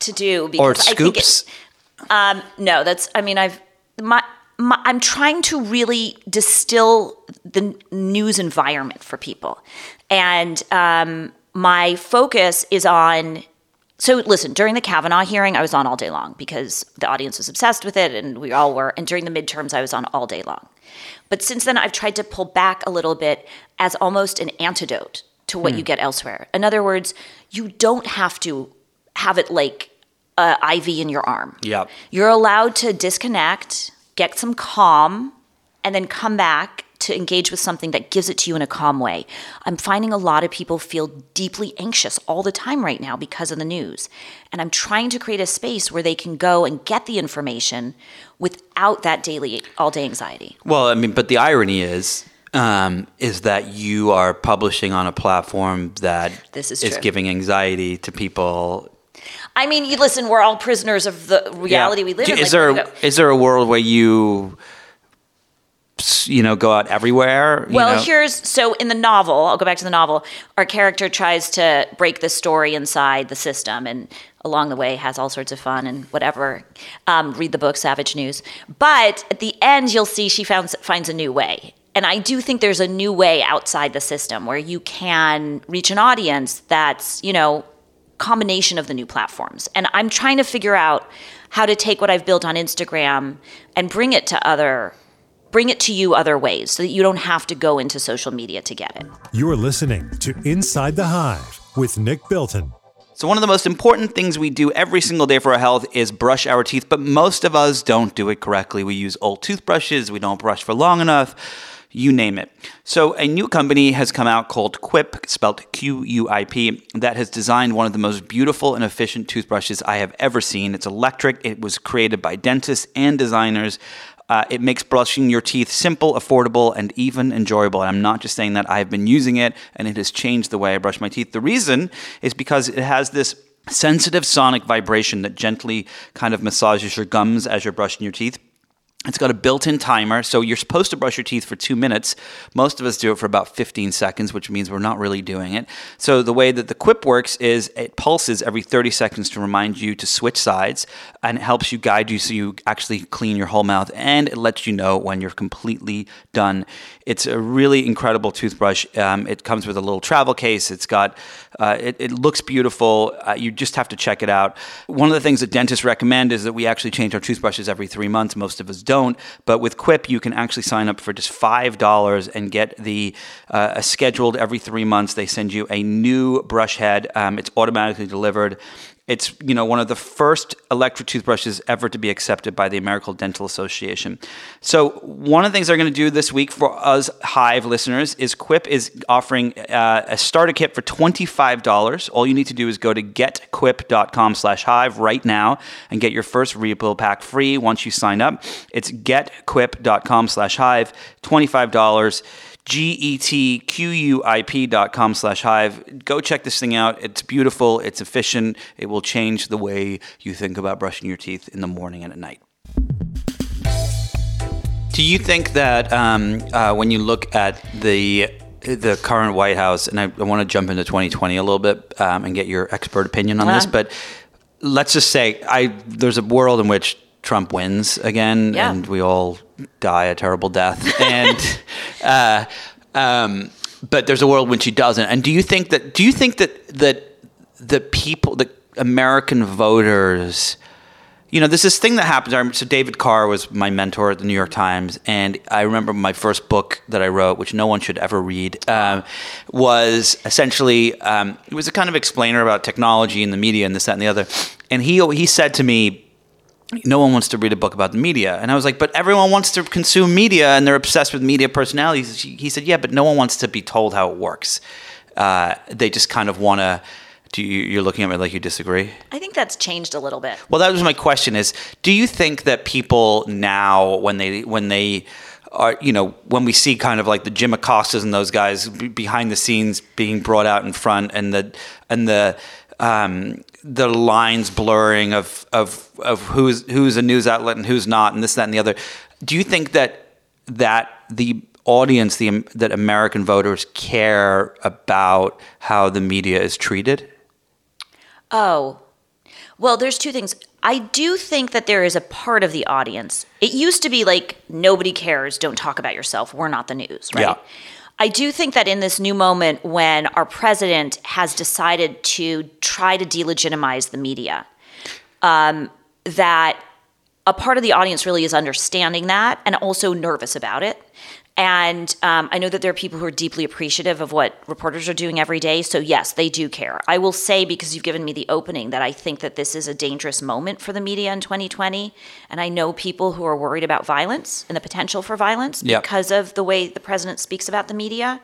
to do because or I think it, scoops. no, that's. I mean, I've my, my I'm trying to really distill the news environment for people, and um, my focus is on. So listen, during the Kavanaugh hearing, I was on all day long because the audience was obsessed with it, and we all were. And during the midterms, I was on all day long. But since then, I've tried to pull back a little bit as almost an antidote to what you hmm. get elsewhere. In other words, you don't have to have it like a IV in your arm. Yep. You're allowed to disconnect, get some calm, and then come back to engage with something that gives it to you in a calm way. I'm finding a lot of people feel deeply anxious all the time right now because of the news. And I'm trying to create a space where they can go and get the information without that daily, all day anxiety. Well, I mean, but the irony is, um, is that you are publishing on a platform that This is true. giving anxiety to people. I mean, you listen, we're all prisoners of the reality we live Do- in. Is Like, there go- is there a world where you, you know, go out everywhere? you Well, know? here's so in the novel, I'll go back to the novel. Our character tries to break the story inside the system, and along the way has all sorts of fun and whatever. Um, read the book Savage News, but at the end, you'll see she found, finds a new way. And I do think there's a new way outside the system where you can reach an audience that's you know combination of the new platforms. And I'm trying to figure out how to take what I've built on Instagram and bring it to other bring it to you other ways so that you don't have to go into social media to get it. You're listening to Inside the Hive with Nick Bilton. So, one of the most important things we do every single day for our health is brush our teeth, but most of us don't do it correctly. We use old toothbrushes, we don't brush for long enough, you name it. So, a new company has come out called Quip, spelled Q U I P, that has designed one of the most beautiful and efficient toothbrushes I have ever seen. It's electric, it was created by dentists and designers. Uh, it makes brushing your teeth simple, affordable, and even enjoyable. And I'm not just saying that, I've been using it and it has changed the way I brush my teeth. The reason is because it has this sensitive sonic vibration that gently kind of massages your gums as you're brushing your teeth. It's got a built in timer, so you're supposed to brush your teeth for two minutes. Most of us do it for about 15 seconds, which means we're not really doing it. So, the way that the Quip works is it pulses every 30 seconds to remind you to switch sides, and it helps you guide you so you actually clean your whole mouth, and it lets you know when you're completely done. It's a really incredible toothbrush. Um, it comes with a little travel case. It's got, uh, it, it, looks beautiful. Uh, you just have to check it out. One of the things that dentists recommend is that we actually change our toothbrushes every three months. Most of us don't. But with Quip, you can actually sign up for just $5 and get the uh, scheduled every three months. They send you a new brush head, um, it's automatically delivered. It's you know one of the first electric toothbrushes ever to be accepted by the American Dental Association. So one of the things they're going to do this week for us Hive listeners is Quip is offering uh, a starter kit for twenty five dollars. All you need to do is go to getquip.com/hive right now and get your first refill pack free once you sign up. It's getquip.com/hive, twenty five dollars getquip.com slash hive. Go check this thing out. It's beautiful. It's efficient. It will change the way you think about brushing your teeth in the morning and at night. Do you think that um, uh, when you look at the the current White House, and I, I want to jump into 2020 a little bit um, and get your expert opinion on this, but let's just say I there's a world in which Trump wins again, yeah. and we all die a terrible death. and uh, um, but there's a world when she doesn't. And do you think that? Do you think that that the people, the American voters, you know, there's this thing that happens. So David Carr was my mentor at the New York Times, and I remember my first book that I wrote, which no one should ever read, um, was essentially um, it was a kind of explainer about technology and the media and this, that, and the other. And he he said to me no one wants to read a book about the media. And I was like, but everyone wants to consume media and they're obsessed with media personalities. He said, yeah, but no one wants to be told how it works. Uh, they just kind of want to. Do you, you're looking at me like you disagree? I think that's changed a little bit. Well, that was my question: is do you think that people now, when they when they are, you know, when we see kind of like the Jim Acostas and those guys behind the scenes being brought out in front, and the and the um, the lines blurring of of of who's who's a news outlet and who's not, and this, that, and the other. Do you think that that the audience, the that American voters care about how the media is treated? Oh, well, there's two things. I do think that there is a part of the audience. It used to be like nobody cares, don't talk about yourself. We're not the news, right? Yeah. I do think that in this new moment when our president has decided to try to delegitimize the media, um, that a part of the audience really is understanding that and also nervous about it. And um, I know that there are people who are deeply appreciative of what reporters are doing every day. So, yes, they do care. I will say, because you've given me the opening, that I think that this is a dangerous moment for the media in 2020. And I know people who are worried about violence and the potential for violence yep. because of the way the president speaks about the media.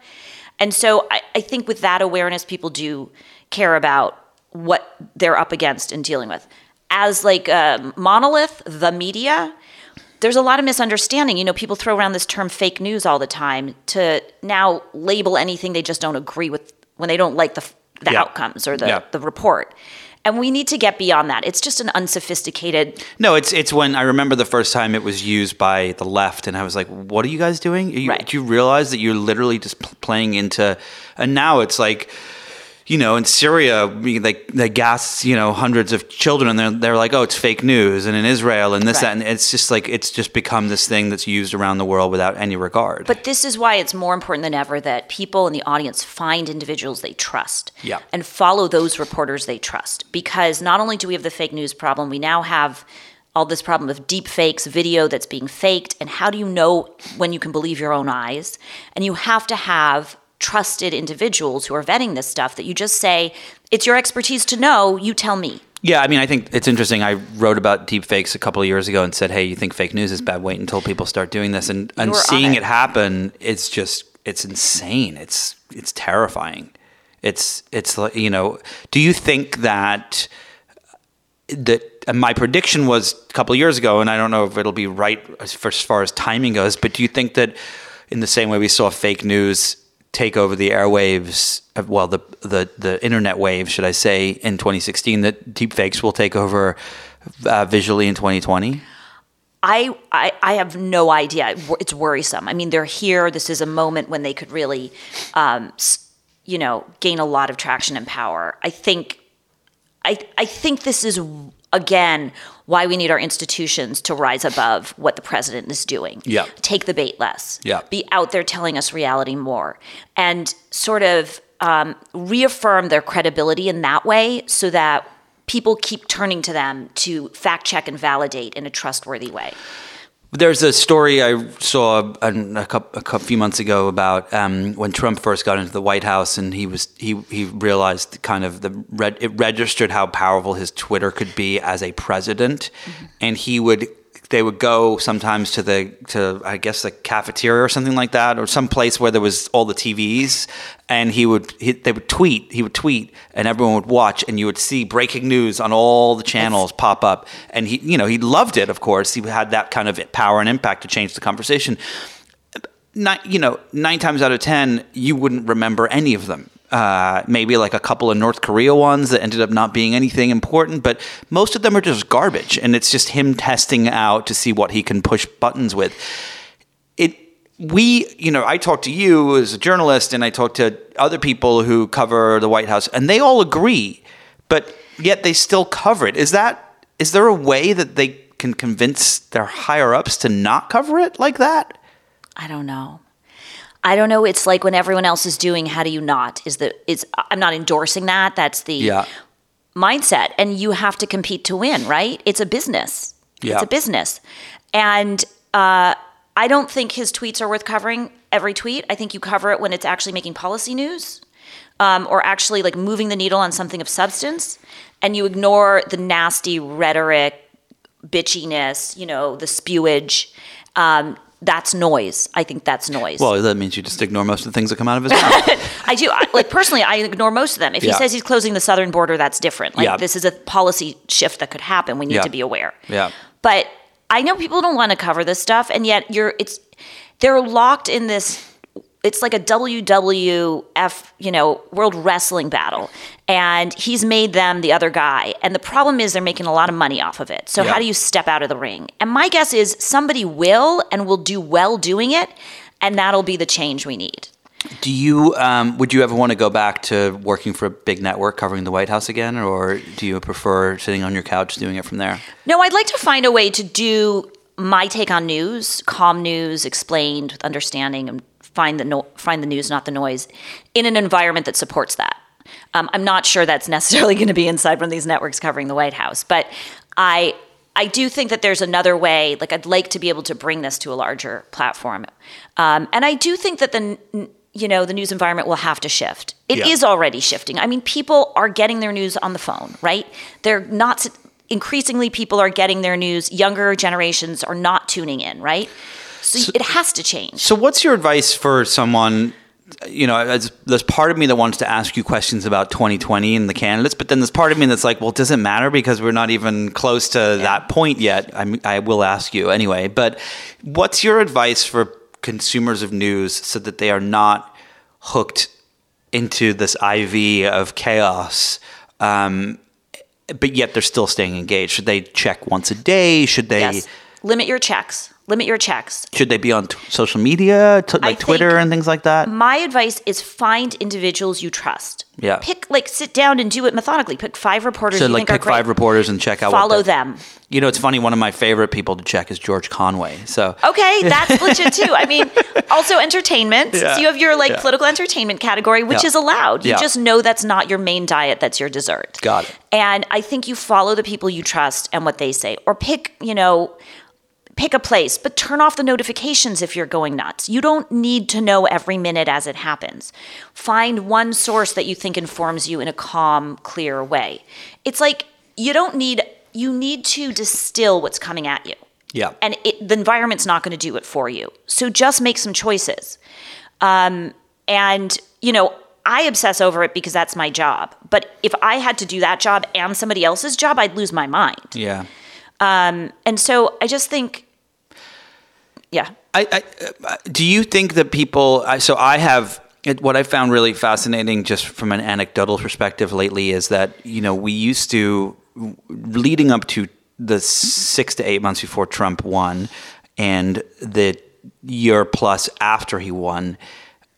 And so I, I think with that awareness, people do care about what they're up against and dealing with. As like a monolith, the media, there's a lot of misunderstanding. You know, people throw around this term fake news all the time to now label anything they just don't agree with when they don't like the, the yeah. outcomes or the, yeah. the report. And we need to get beyond that. It's just an unsophisticated. No, it's it's when I remember the first time it was used by the left, and I was like, "What are you guys doing? You, right. Do you realize that you're literally just playing into?" And now it's like you know, in Syria, they they gas you know hundreds of children, and they're they're like, oh, it's fake news, and in Israel, and this right. that, and it's just like it's just become this thing that's used around the world without any regard. But this is why it's more important than ever that people in the audience find individuals they trust, yeah. and follow those reporters they trust, because not only do we have the fake news problem, we now have all this problem of deep fakes, video that's being faked, and how do you know when you can believe your own eyes? And you have to have trusted individuals who are vetting this stuff that you just say, it's your expertise to know, you tell me. Yeah, I mean, I think it's interesting. I wrote about deep fakes a couple of years ago and said, "Hey, you think fake news is bad? Wait until people start doing this." And and seeing it. it happen, it's just it's insane. It's it's terrifying. It's it's like you know. Do you think that that uh, my prediction was a couple of years ago, and I don't know if it'll be right as, as far as timing goes, but do you think that in the same way we saw fake news take over the airwaves, well, the, the, the internet wave, should I say, in 2016, that deepfakes will take over uh, visually in 2020? I, I, I have no idea. It's worrisome. I mean, they're here. This is a moment when they could really, um, you know, gain a lot of traction and power. I think, I, I think this is again why we need our institutions to rise above what the president is doing. Yeah. Take the bait less. Yeah. Be out there telling us reality more, and sort of um, reaffirm their credibility in that way, so that people keep turning to them to fact check and validate in a trustworthy way. There's a story I saw a, couple, a few months ago about um, when Trump first got into the White House, and he was he he realized kind of the it registered how powerful his Twitter could be as a president, mm-hmm. and he would they would go sometimes to the to I guess the cafeteria or something like that, or some place where there was all the TVs, and he would he, they would tweet, he would tweet, and everyone would watch, and you would see breaking news on all the channels That's, pop up, and he you know he loved it, of course, he had that kind of power and impact to change the conversation. Nine, you know, nine times out of ten, you wouldn't remember any of them uh, maybe like a couple of North Korea ones that ended up not being anything important, but most of them are just garbage. And it's just him testing out to see what he can push buttons with. It, we, you know, I talked to you as a journalist and I talked to other people who cover the White House and they all agree, but yet they still cover it. Is that, is there a way that they can convince their higher ups to not cover it like that? I don't know. I don't know. It's like when everyone else is doing, how do you not? Is the is I'm not endorsing that. That's the yeah. mindset, and you have to compete to win, right? It's a business. Yeah. It's a business, and uh, I don't think his tweets are worth covering every tweet. I think you cover it when it's actually making policy news, um, or actually like moving the needle on something of substance, and you ignore the nasty rhetoric, bitchiness, you know, the spewage. Um, that's noise. I think that's noise. Well, that means you just ignore most of the things that come out of his mouth. I do. I, like personally, I ignore most of them. If yeah. he says he's closing the southern border, that's different. Like yeah. this is a policy shift that could happen. We need yeah. to be aware. Yeah. But I know people don't want to cover this stuff, and yet you're it's they're locked in this it's like a WWF, you know, world wrestling battle. And he's made them the other guy. And the problem is they're making a lot of money off of it. So yeah. how do you step out of the ring? And my guess is somebody will and will do well doing it, and that'll be the change we need. Do you um, would you ever want to go back to working for a big network covering the White House again, or do you prefer sitting on your couch doing it from there? No, I'd like to find a way to do my take on news, calm news, explained with understanding and find the no- find the news, not the noise, in an environment that supports that. Um, I'm not sure that's necessarily going to be inside one of these networks covering the White House, but I I do think that there's another way. Like I'd like to be able to bring this to a larger platform, um, and I do think that the you know the news environment will have to shift. It yeah. is already shifting. I mean, people are getting their news on the phone, right? They're not increasingly people are getting their news. Younger generations are not tuning in, right? So, so, it has to change. So, what's your advice for someone? You know, as, there's part of me that wants to ask you questions about 2020 and the candidates, but then there's part of me that's like, well, it does it matter because we're not even close to yeah. that point yet? I, I will ask you anyway. But what's your advice for consumers of news so that they are not hooked into this IV of chaos? Um, but yet they're still staying engaged. Should they check once a day? Should they yes. limit your checks? Limit your checks. Should they be on t- social media, t- like Twitter and things like that? My advice is find individuals you trust. Yeah. Pick like sit down and do it methodically. Pick five reporters. So like pick five reporters and check out. Follow them. You know, it's funny. One of my favorite people to check is George Conway. So okay, that's legit too. I mean, also entertainment. Yeah. So you have your like yeah. political entertainment category, which yeah. is allowed. You just know that's not your main diet. That's your dessert. Got it. And I think you follow the people you trust and what they say, or pick. You know pick a place, but turn off the notifications if you're going nuts. You don't need to know every minute as it happens. Find one source that you think informs you in a calm, clear way. It's like you don't need, you need to distill what's coming at you. Yeah. And it, the environment's not going to do it for you. So just make some choices. Um, and, you know, I obsess over it because that's my job. But if I had to do that job and somebody else's job, I'd lose my mind. Yeah. Um, and so I just think yeah. I, I, do you think that people? So I have what I found really fascinating, just from an anecdotal perspective lately, is that you know we used to leading up to the six to eight months before Trump won, and the year plus after he won,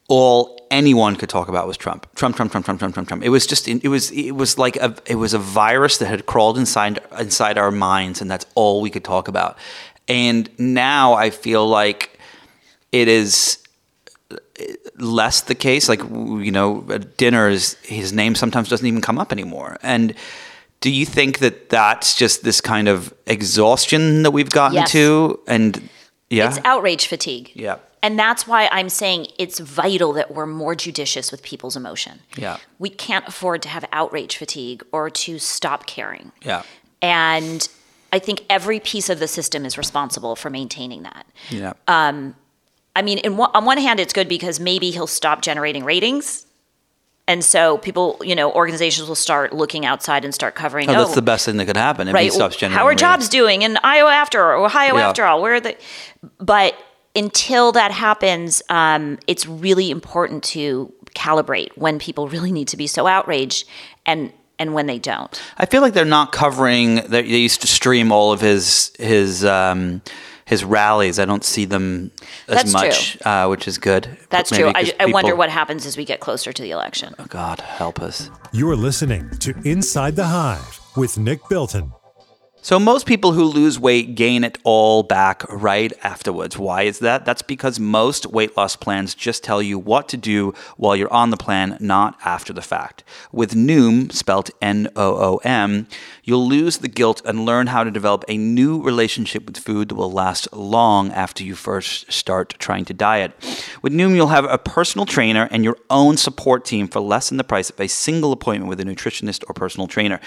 all anyone could talk about was Trump. Trump, Trump, Trump, Trump, Trump, Trump, Trump. It was just it was it was like a it was a virus that had crawled inside inside our minds, and that's all we could talk about. And now I feel like it is less the case. Like you know, dinners, his name sometimes doesn't even come up anymore. And do you think that that's just this kind of exhaustion that we've gotten Yes. to? And yeah, It's outrage fatigue. Yeah. And that's why I'm saying it's vital that we're more judicious with people's emotion. Yeah. We can't afford to have outrage fatigue or to stop caring. yeah, And I think every piece of the system is responsible for maintaining that. yeah. I mean, in one, on one hand, it's good because maybe he'll stop generating ratings. And so people, you know, organizations will start looking outside and start covering. Oh, oh, that's the best thing that could happen if he right. stops generating. How are ratings. jobs doing in Iowa after all, Ohio Yeah. after all? Where are the? But until that happens, um, it's really important to calibrate when people really need to be so outraged and and when they don't. I feel like they're not covering. They they used to stream all of his his um, his rallies. I don't see them as That's much, uh, which is good. That's Maybe true. I, 'cause I wonder what happens as we get closer to the election. God help us. You're listening to Inside the Hive with Nick Bilton. So most people who lose weight gain it all back right afterwards. Why is that? That's because most weight loss plans just tell you what to do while you're on the plan, not after the fact. With Noom, spelt N-O-O-M, you'll lose the guilt and learn how to develop a new relationship with food that will last long after you first start trying to diet. With Noom, you'll have a personal trainer and your own support team for less than the price of a single appointment with a nutritionist or personal trainer.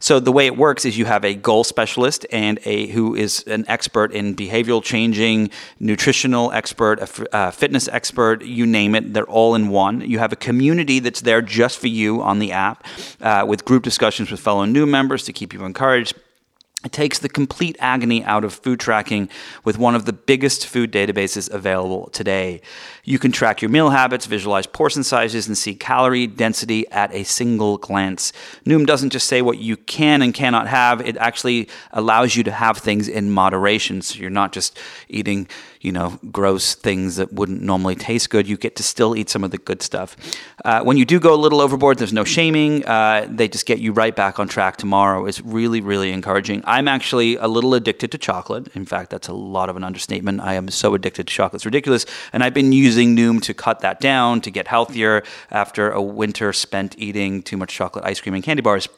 So the way it works is you have a goal specialist and a who is an expert in behavioral changing, nutritional expert, a fitness expert, you name it. They're all in one. You have a community that's there just for you on the app, uh, with group discussions with fellow Noom members to keep you encouraged. It takes the complete agony out of food tracking with one of the biggest food databases available today. You can track your meal habits, visualize portion sizes, and see calorie density at a single glance. Noom doesn't just say what you can and cannot have, it actually allows you to have things in moderation. So you're not just eating, you know, gross things that wouldn't normally taste good. You get to still eat some of the good stuff. Uh, when you do go a little overboard, there's no shaming. Uh, they just get you right back on track tomorrow. It's really, really encouraging. I'm actually a little addicted to chocolate. In fact, that's a lot of an understatement. I am so addicted to chocolate. It's ridiculous. And I've been using Noom to cut that down, to get healthier after a winter spent eating too much chocolate ice cream and candy bars.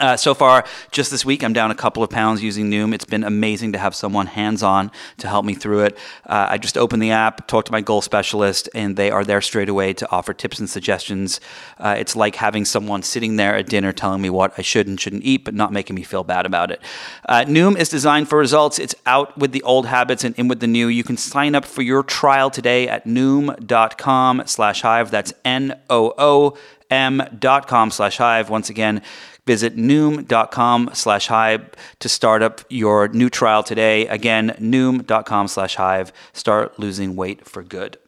Uh, so far, just this week, I'm down a couple of pounds using Noom. It's been amazing to have someone hands on to help me through it. Uh, I just opened the app, talked to my goal specialist, and they are there straight away to offer tips and suggestions. Uh, it's like having someone sitting there at dinner telling me what I should and shouldn't eat, but not making me feel bad about it. Uh, Noom is designed for results. It's out with the old habits and in with the new. You can sign up for your trial today at noom.com slash hive. That's N-O-O-M dot com slash hive. Once again, Visit noom.com slash hive to start up your new trial today. Again, noom.com slash hive. Start losing weight for good.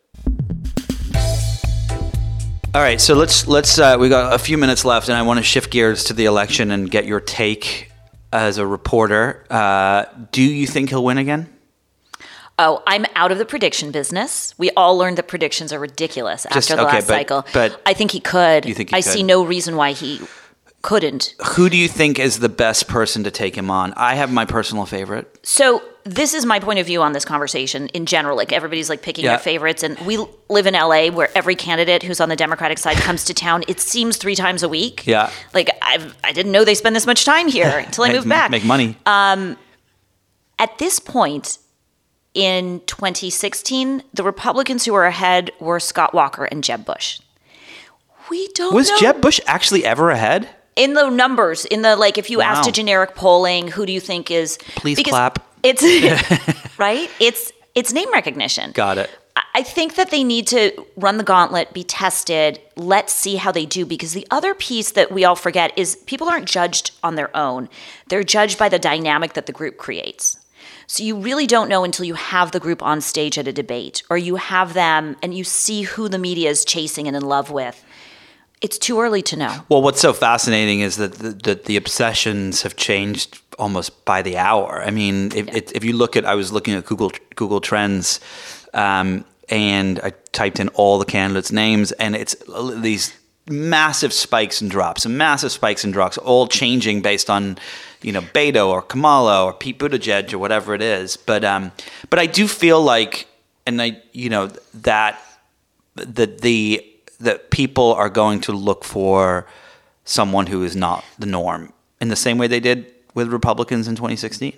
All right, so let's let's uh, we got a few minutes left, and I want to shift gears to the election and get your take as a reporter. Uh, do you think he'll win again? Oh, I'm out of the prediction business. We all learned that predictions are ridiculous Just- after the okay, last but- cycle. but- I think he could. You think he I could? see no reason why he couldn't. Who do you think is the best person to take him on? I have my personal favorite. So this is my point of view on this conversation in general. Like everybody's like picking Yeah. their favorites, and we live in LA where every candidate who's on the Democratic side comes to town. It seems three times a week. Yeah. Like I've, I didn't know they spend this much time here until I moved back. Make money. Um, At this point in 2016, the Republicans who were ahead were Scott Walker and Jeb Bush. We don't Was know. Jeb Bush actually ever ahead? In the numbers in the like if you asked a generic polling who do you think is Please clap. it's right it's it's name recognition Got it. I think that they need to run the gauntlet, be tested. Let's see how they do. Because the other piece that we all forget is people aren't judged on their own, they're judged by the dynamic that the group creates. So you really don't know until you have the group on stage at a debate or you have them and you see who the media is chasing and in love with. It's too early to know. Well, what's so fascinating is that the, that the obsessions have changed almost by the hour. I mean, if, it, if you look at, I was looking at Google Google Trends, um, and I typed in all the candidates' names, and it's these massive spikes and drops, and massive spikes and drops, all changing based on, you know, Beto or Kamala or Pete Buttigieg or whatever it is. But um, but I do feel like, and I, you know, that that the that people are going to look for someone who is not the norm in the same way they did with Republicans in 2016?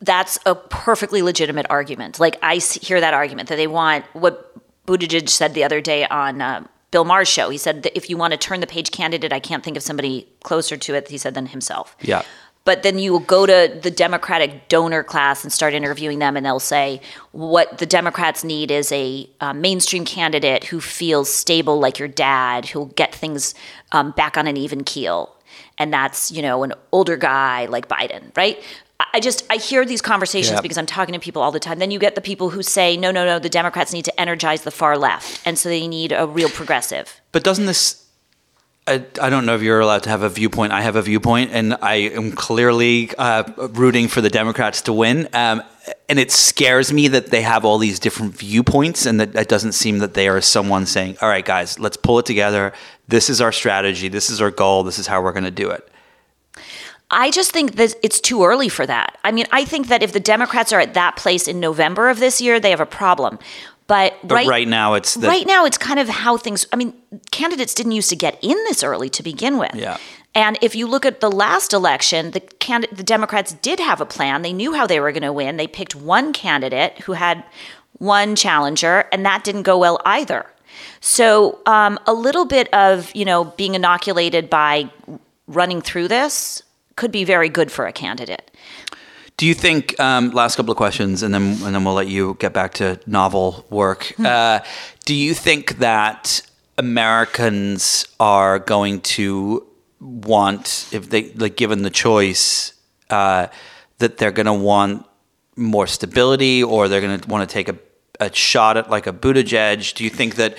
That's a perfectly legitimate argument. Like I hear that argument that they want what Buttigieg said the other day on uh, Bill Maher's show. He said that if you want to turn the page candidate, I can't think of somebody closer to it. He said than himself. Yeah. But then you will go to the Democratic donor class and start interviewing them, and they'll say what the Democrats need is a uh, mainstream candidate who feels stable like your dad, who'll get things um, back on an even keel and that's you know an older guy like Biden, right? I just I hear these conversations Yep. because I'm talking to people all the time. Then you get the people who say, no, no, no, the Democrats need to energize the far left, and so they need a real progressive. But doesn't this? I, I don't know if you're allowed to have a viewpoint. I have a viewpoint, and I am clearly uh, rooting for the Democrats to win. Um, and it scares me that they have all these different viewpoints, and that it doesn't seem that they are someone saying, "All right, guys, let's pull it together. This is our strategy. This is our goal. This is how we're going to do it." I just think that it's too early for that. I mean, I think that if the Democrats are at that place in November of this year, they have a problem. But, But right, now, it's the, right now it's kind of how things i mean candidates didn't used to get in this early to begin with. Yeah. and if you look at the last election the candidate the democrats did have a plan. They knew how they were going to win. They picked one candidate who had one challenger and that didn't go well either. So um, a little bit of you know being inoculated by running through this could be very good for a candidate Do you think um, last couple of questions, and then and then we'll let you get back to novel work? Uh, do you think that Americans are going to want, if they like, given the choice, uh, that they're going to want more stability, or they're going to want to take a, a shot at like a Buttigieg? Do you think that?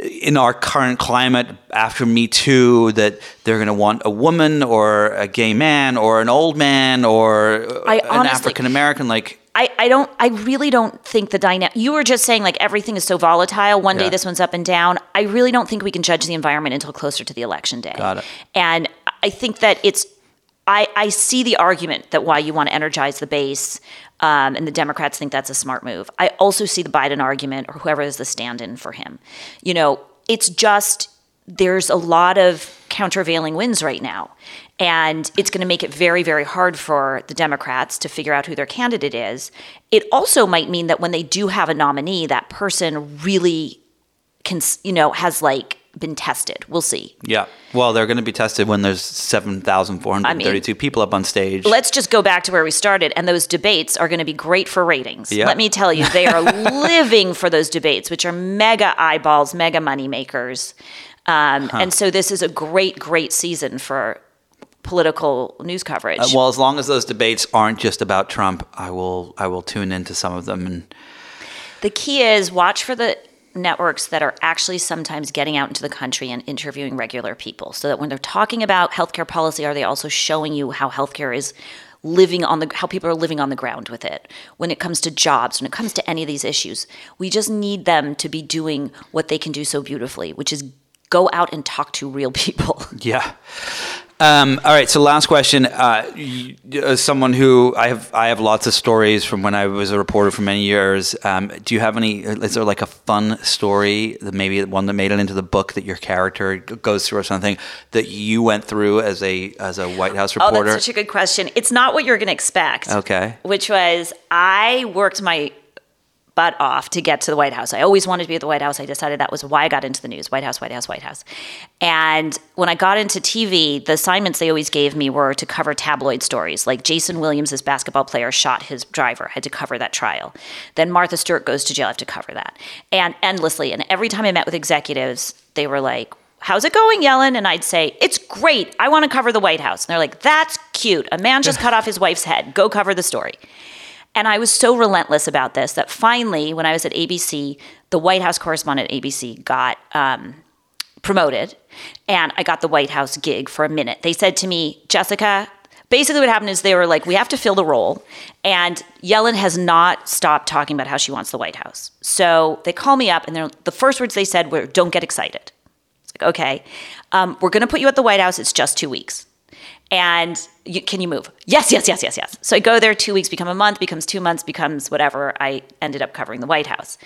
In our current climate after Me Too that they're going to want a woman or a gay man or an old man or I an honestly- African American. Like, I, I don't I really don't think the dynamic you were just saying like everything is so volatile. One Yeah. day this one's up and down. I really don't think we can judge the environment until closer to the election day. Got it. And I think that it's I, I see the argument that why you want to energize the base, um, and the Democrats think that's a smart move. I also see the Biden argument, or whoever is the stand-in for him. You know, it's just there's a lot of countervailing winds right now, and it's going to make it very, very hard for the Democrats to figure out who their candidate is. It also might mean that when they do have a nominee, that person really can, you know, has like been tested. We'll see. yeah. Well, they're going to be tested when there's 7,432 people up on stage. let's just go back to where we started and those debates are going to be great for ratings Yeah. let me tell you they are living for those debates which are mega eyeballs mega money makers um, and so this is a great great season for political news coverage Uh, well, as long as those debates aren't just about Trump, I will I will tune into some of them and the key is watch for the networks that are actually sometimes getting out into the country and interviewing regular people. So that when they're talking about healthcare policy are they also showing you how healthcare is living on the how people are living on the ground with it? When it comes to jobs when it comes to any of these issues we just need them to be doing what they can do so beautifully which is go out and talk to real people. Yeah. Um, all right. So last question. Uh, you, as someone who I have, I have lots of stories from when I was a reporter for many years. Um, do you have any? Is there like a fun story that maybe one that made it into the book that your character goes through or something that you went through as a as a White House reporter? Oh, that's such a good question. It's not what you're going to expect. Okay. Which was I worked my butt off to get to the White House. I always wanted to be at the White House. I decided that was why I got into the news. White House, White House, White House. And when I got into TV, the assignments they always gave me were to cover tabloid stories. Like Jayson Williams, this basketball player, shot his driver, had to cover that trial. Then Martha Stewart goes to jail, I have to cover that. And endlessly. And every time I met with executives, they were like, How's it going, Yellin? And I'd say, It's great. I want to cover the White House. And they're like, That's cute. A man just cut off his wife's head. Go cover the story. And I was so relentless about this that finally, when I was at ABC, the White House correspondent at ABC got um, promoted, and I got the White House gig for a minute. They said to me, Jessica, basically what happened is they were like, we have to fill the role. And Yellin has not stopped talking about how she wants the White House. So they call me up, and the first words they said were, don't get excited. It's like, okay, um, we're going to put you at the White House. It's just two weeks. And you, can you move? Yes, yes, yes, yes, yes. So I go there, two weeks become a month, becomes two months, becomes whatever. I ended up covering the White House.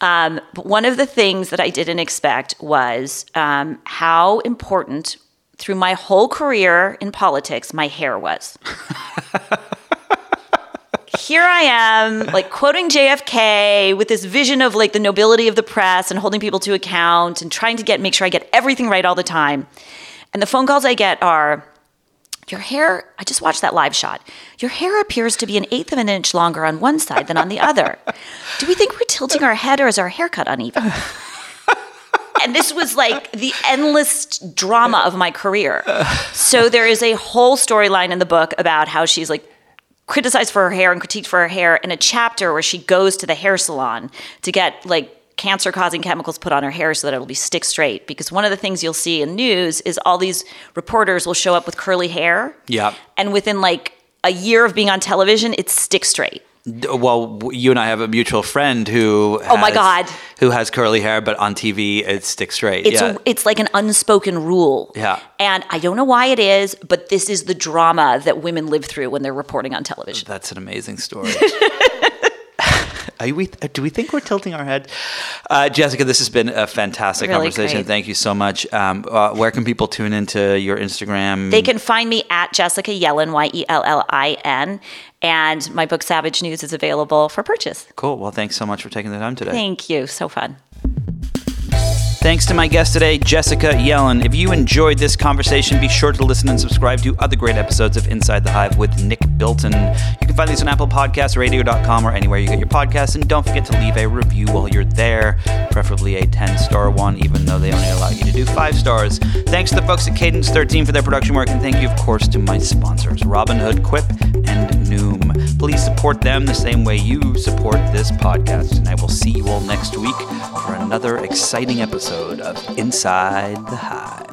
Um, but one of the things that I didn't expect was um, how important through my whole career in politics, my hair was. Here I am, like quoting JFK with this vision of like the nobility of the press and holding people to account and trying to get make sure I get everything right all the time. And the phone calls I get are, your hair, I just watched that live shot. Your hair appears to be an eighth of an inch longer on one side than on the other. Do we think we're tilting our head or is our haircut uneven? and this was like the endless drama of my career. So there is a whole storyline in the book about how she's like criticized for her hair and critiqued for her hair in a chapter where she goes to the hair salon to get like cancer causing chemicals put on her hair so that it'll be stick straight because one of the things you'll see in news is all these reporters will show up with curly hair Yeah. and within like a year of being on television it's stick straight Well, you and I have a mutual friend who. Oh my God. Who has curly hair, but on TV it sticks straight. It's yeah. a, it's like an unspoken rule. Yeah. And I don't know why it is, but this is the drama that women live through when they're reporting on television. That's an amazing story. Are we, do we think we're tilting our head? Uh, Jessica, this has been a fantastic Really conversation. great. Thank you so much. Um, uh, where can people tune into your Instagram? They can find me at Jessica Yellin, Y E L L I N, and my book Savage News is available for purchase. Cool. Well, thanks so much for taking the time today. Thank you. So fun. Thanks to my guest today, Jessica Yellin. If you enjoyed this conversation, be sure to listen and subscribe to other great episodes of Inside the Hive with Nick Bilton. You can find these on Apple Podcasts, radio.com, or anywhere you get your podcasts. And don't forget to leave a review while you're there, preferably a 10 star one, even though they only allow you to do five stars. Thanks to the folks at Cadence 13 for their production work, and thank you, of course, to my sponsors, Robinhood, Quip, and Noom. Please support them the same way you support this podcast. And I will see you all next week for another exciting episode of Inside the Hive.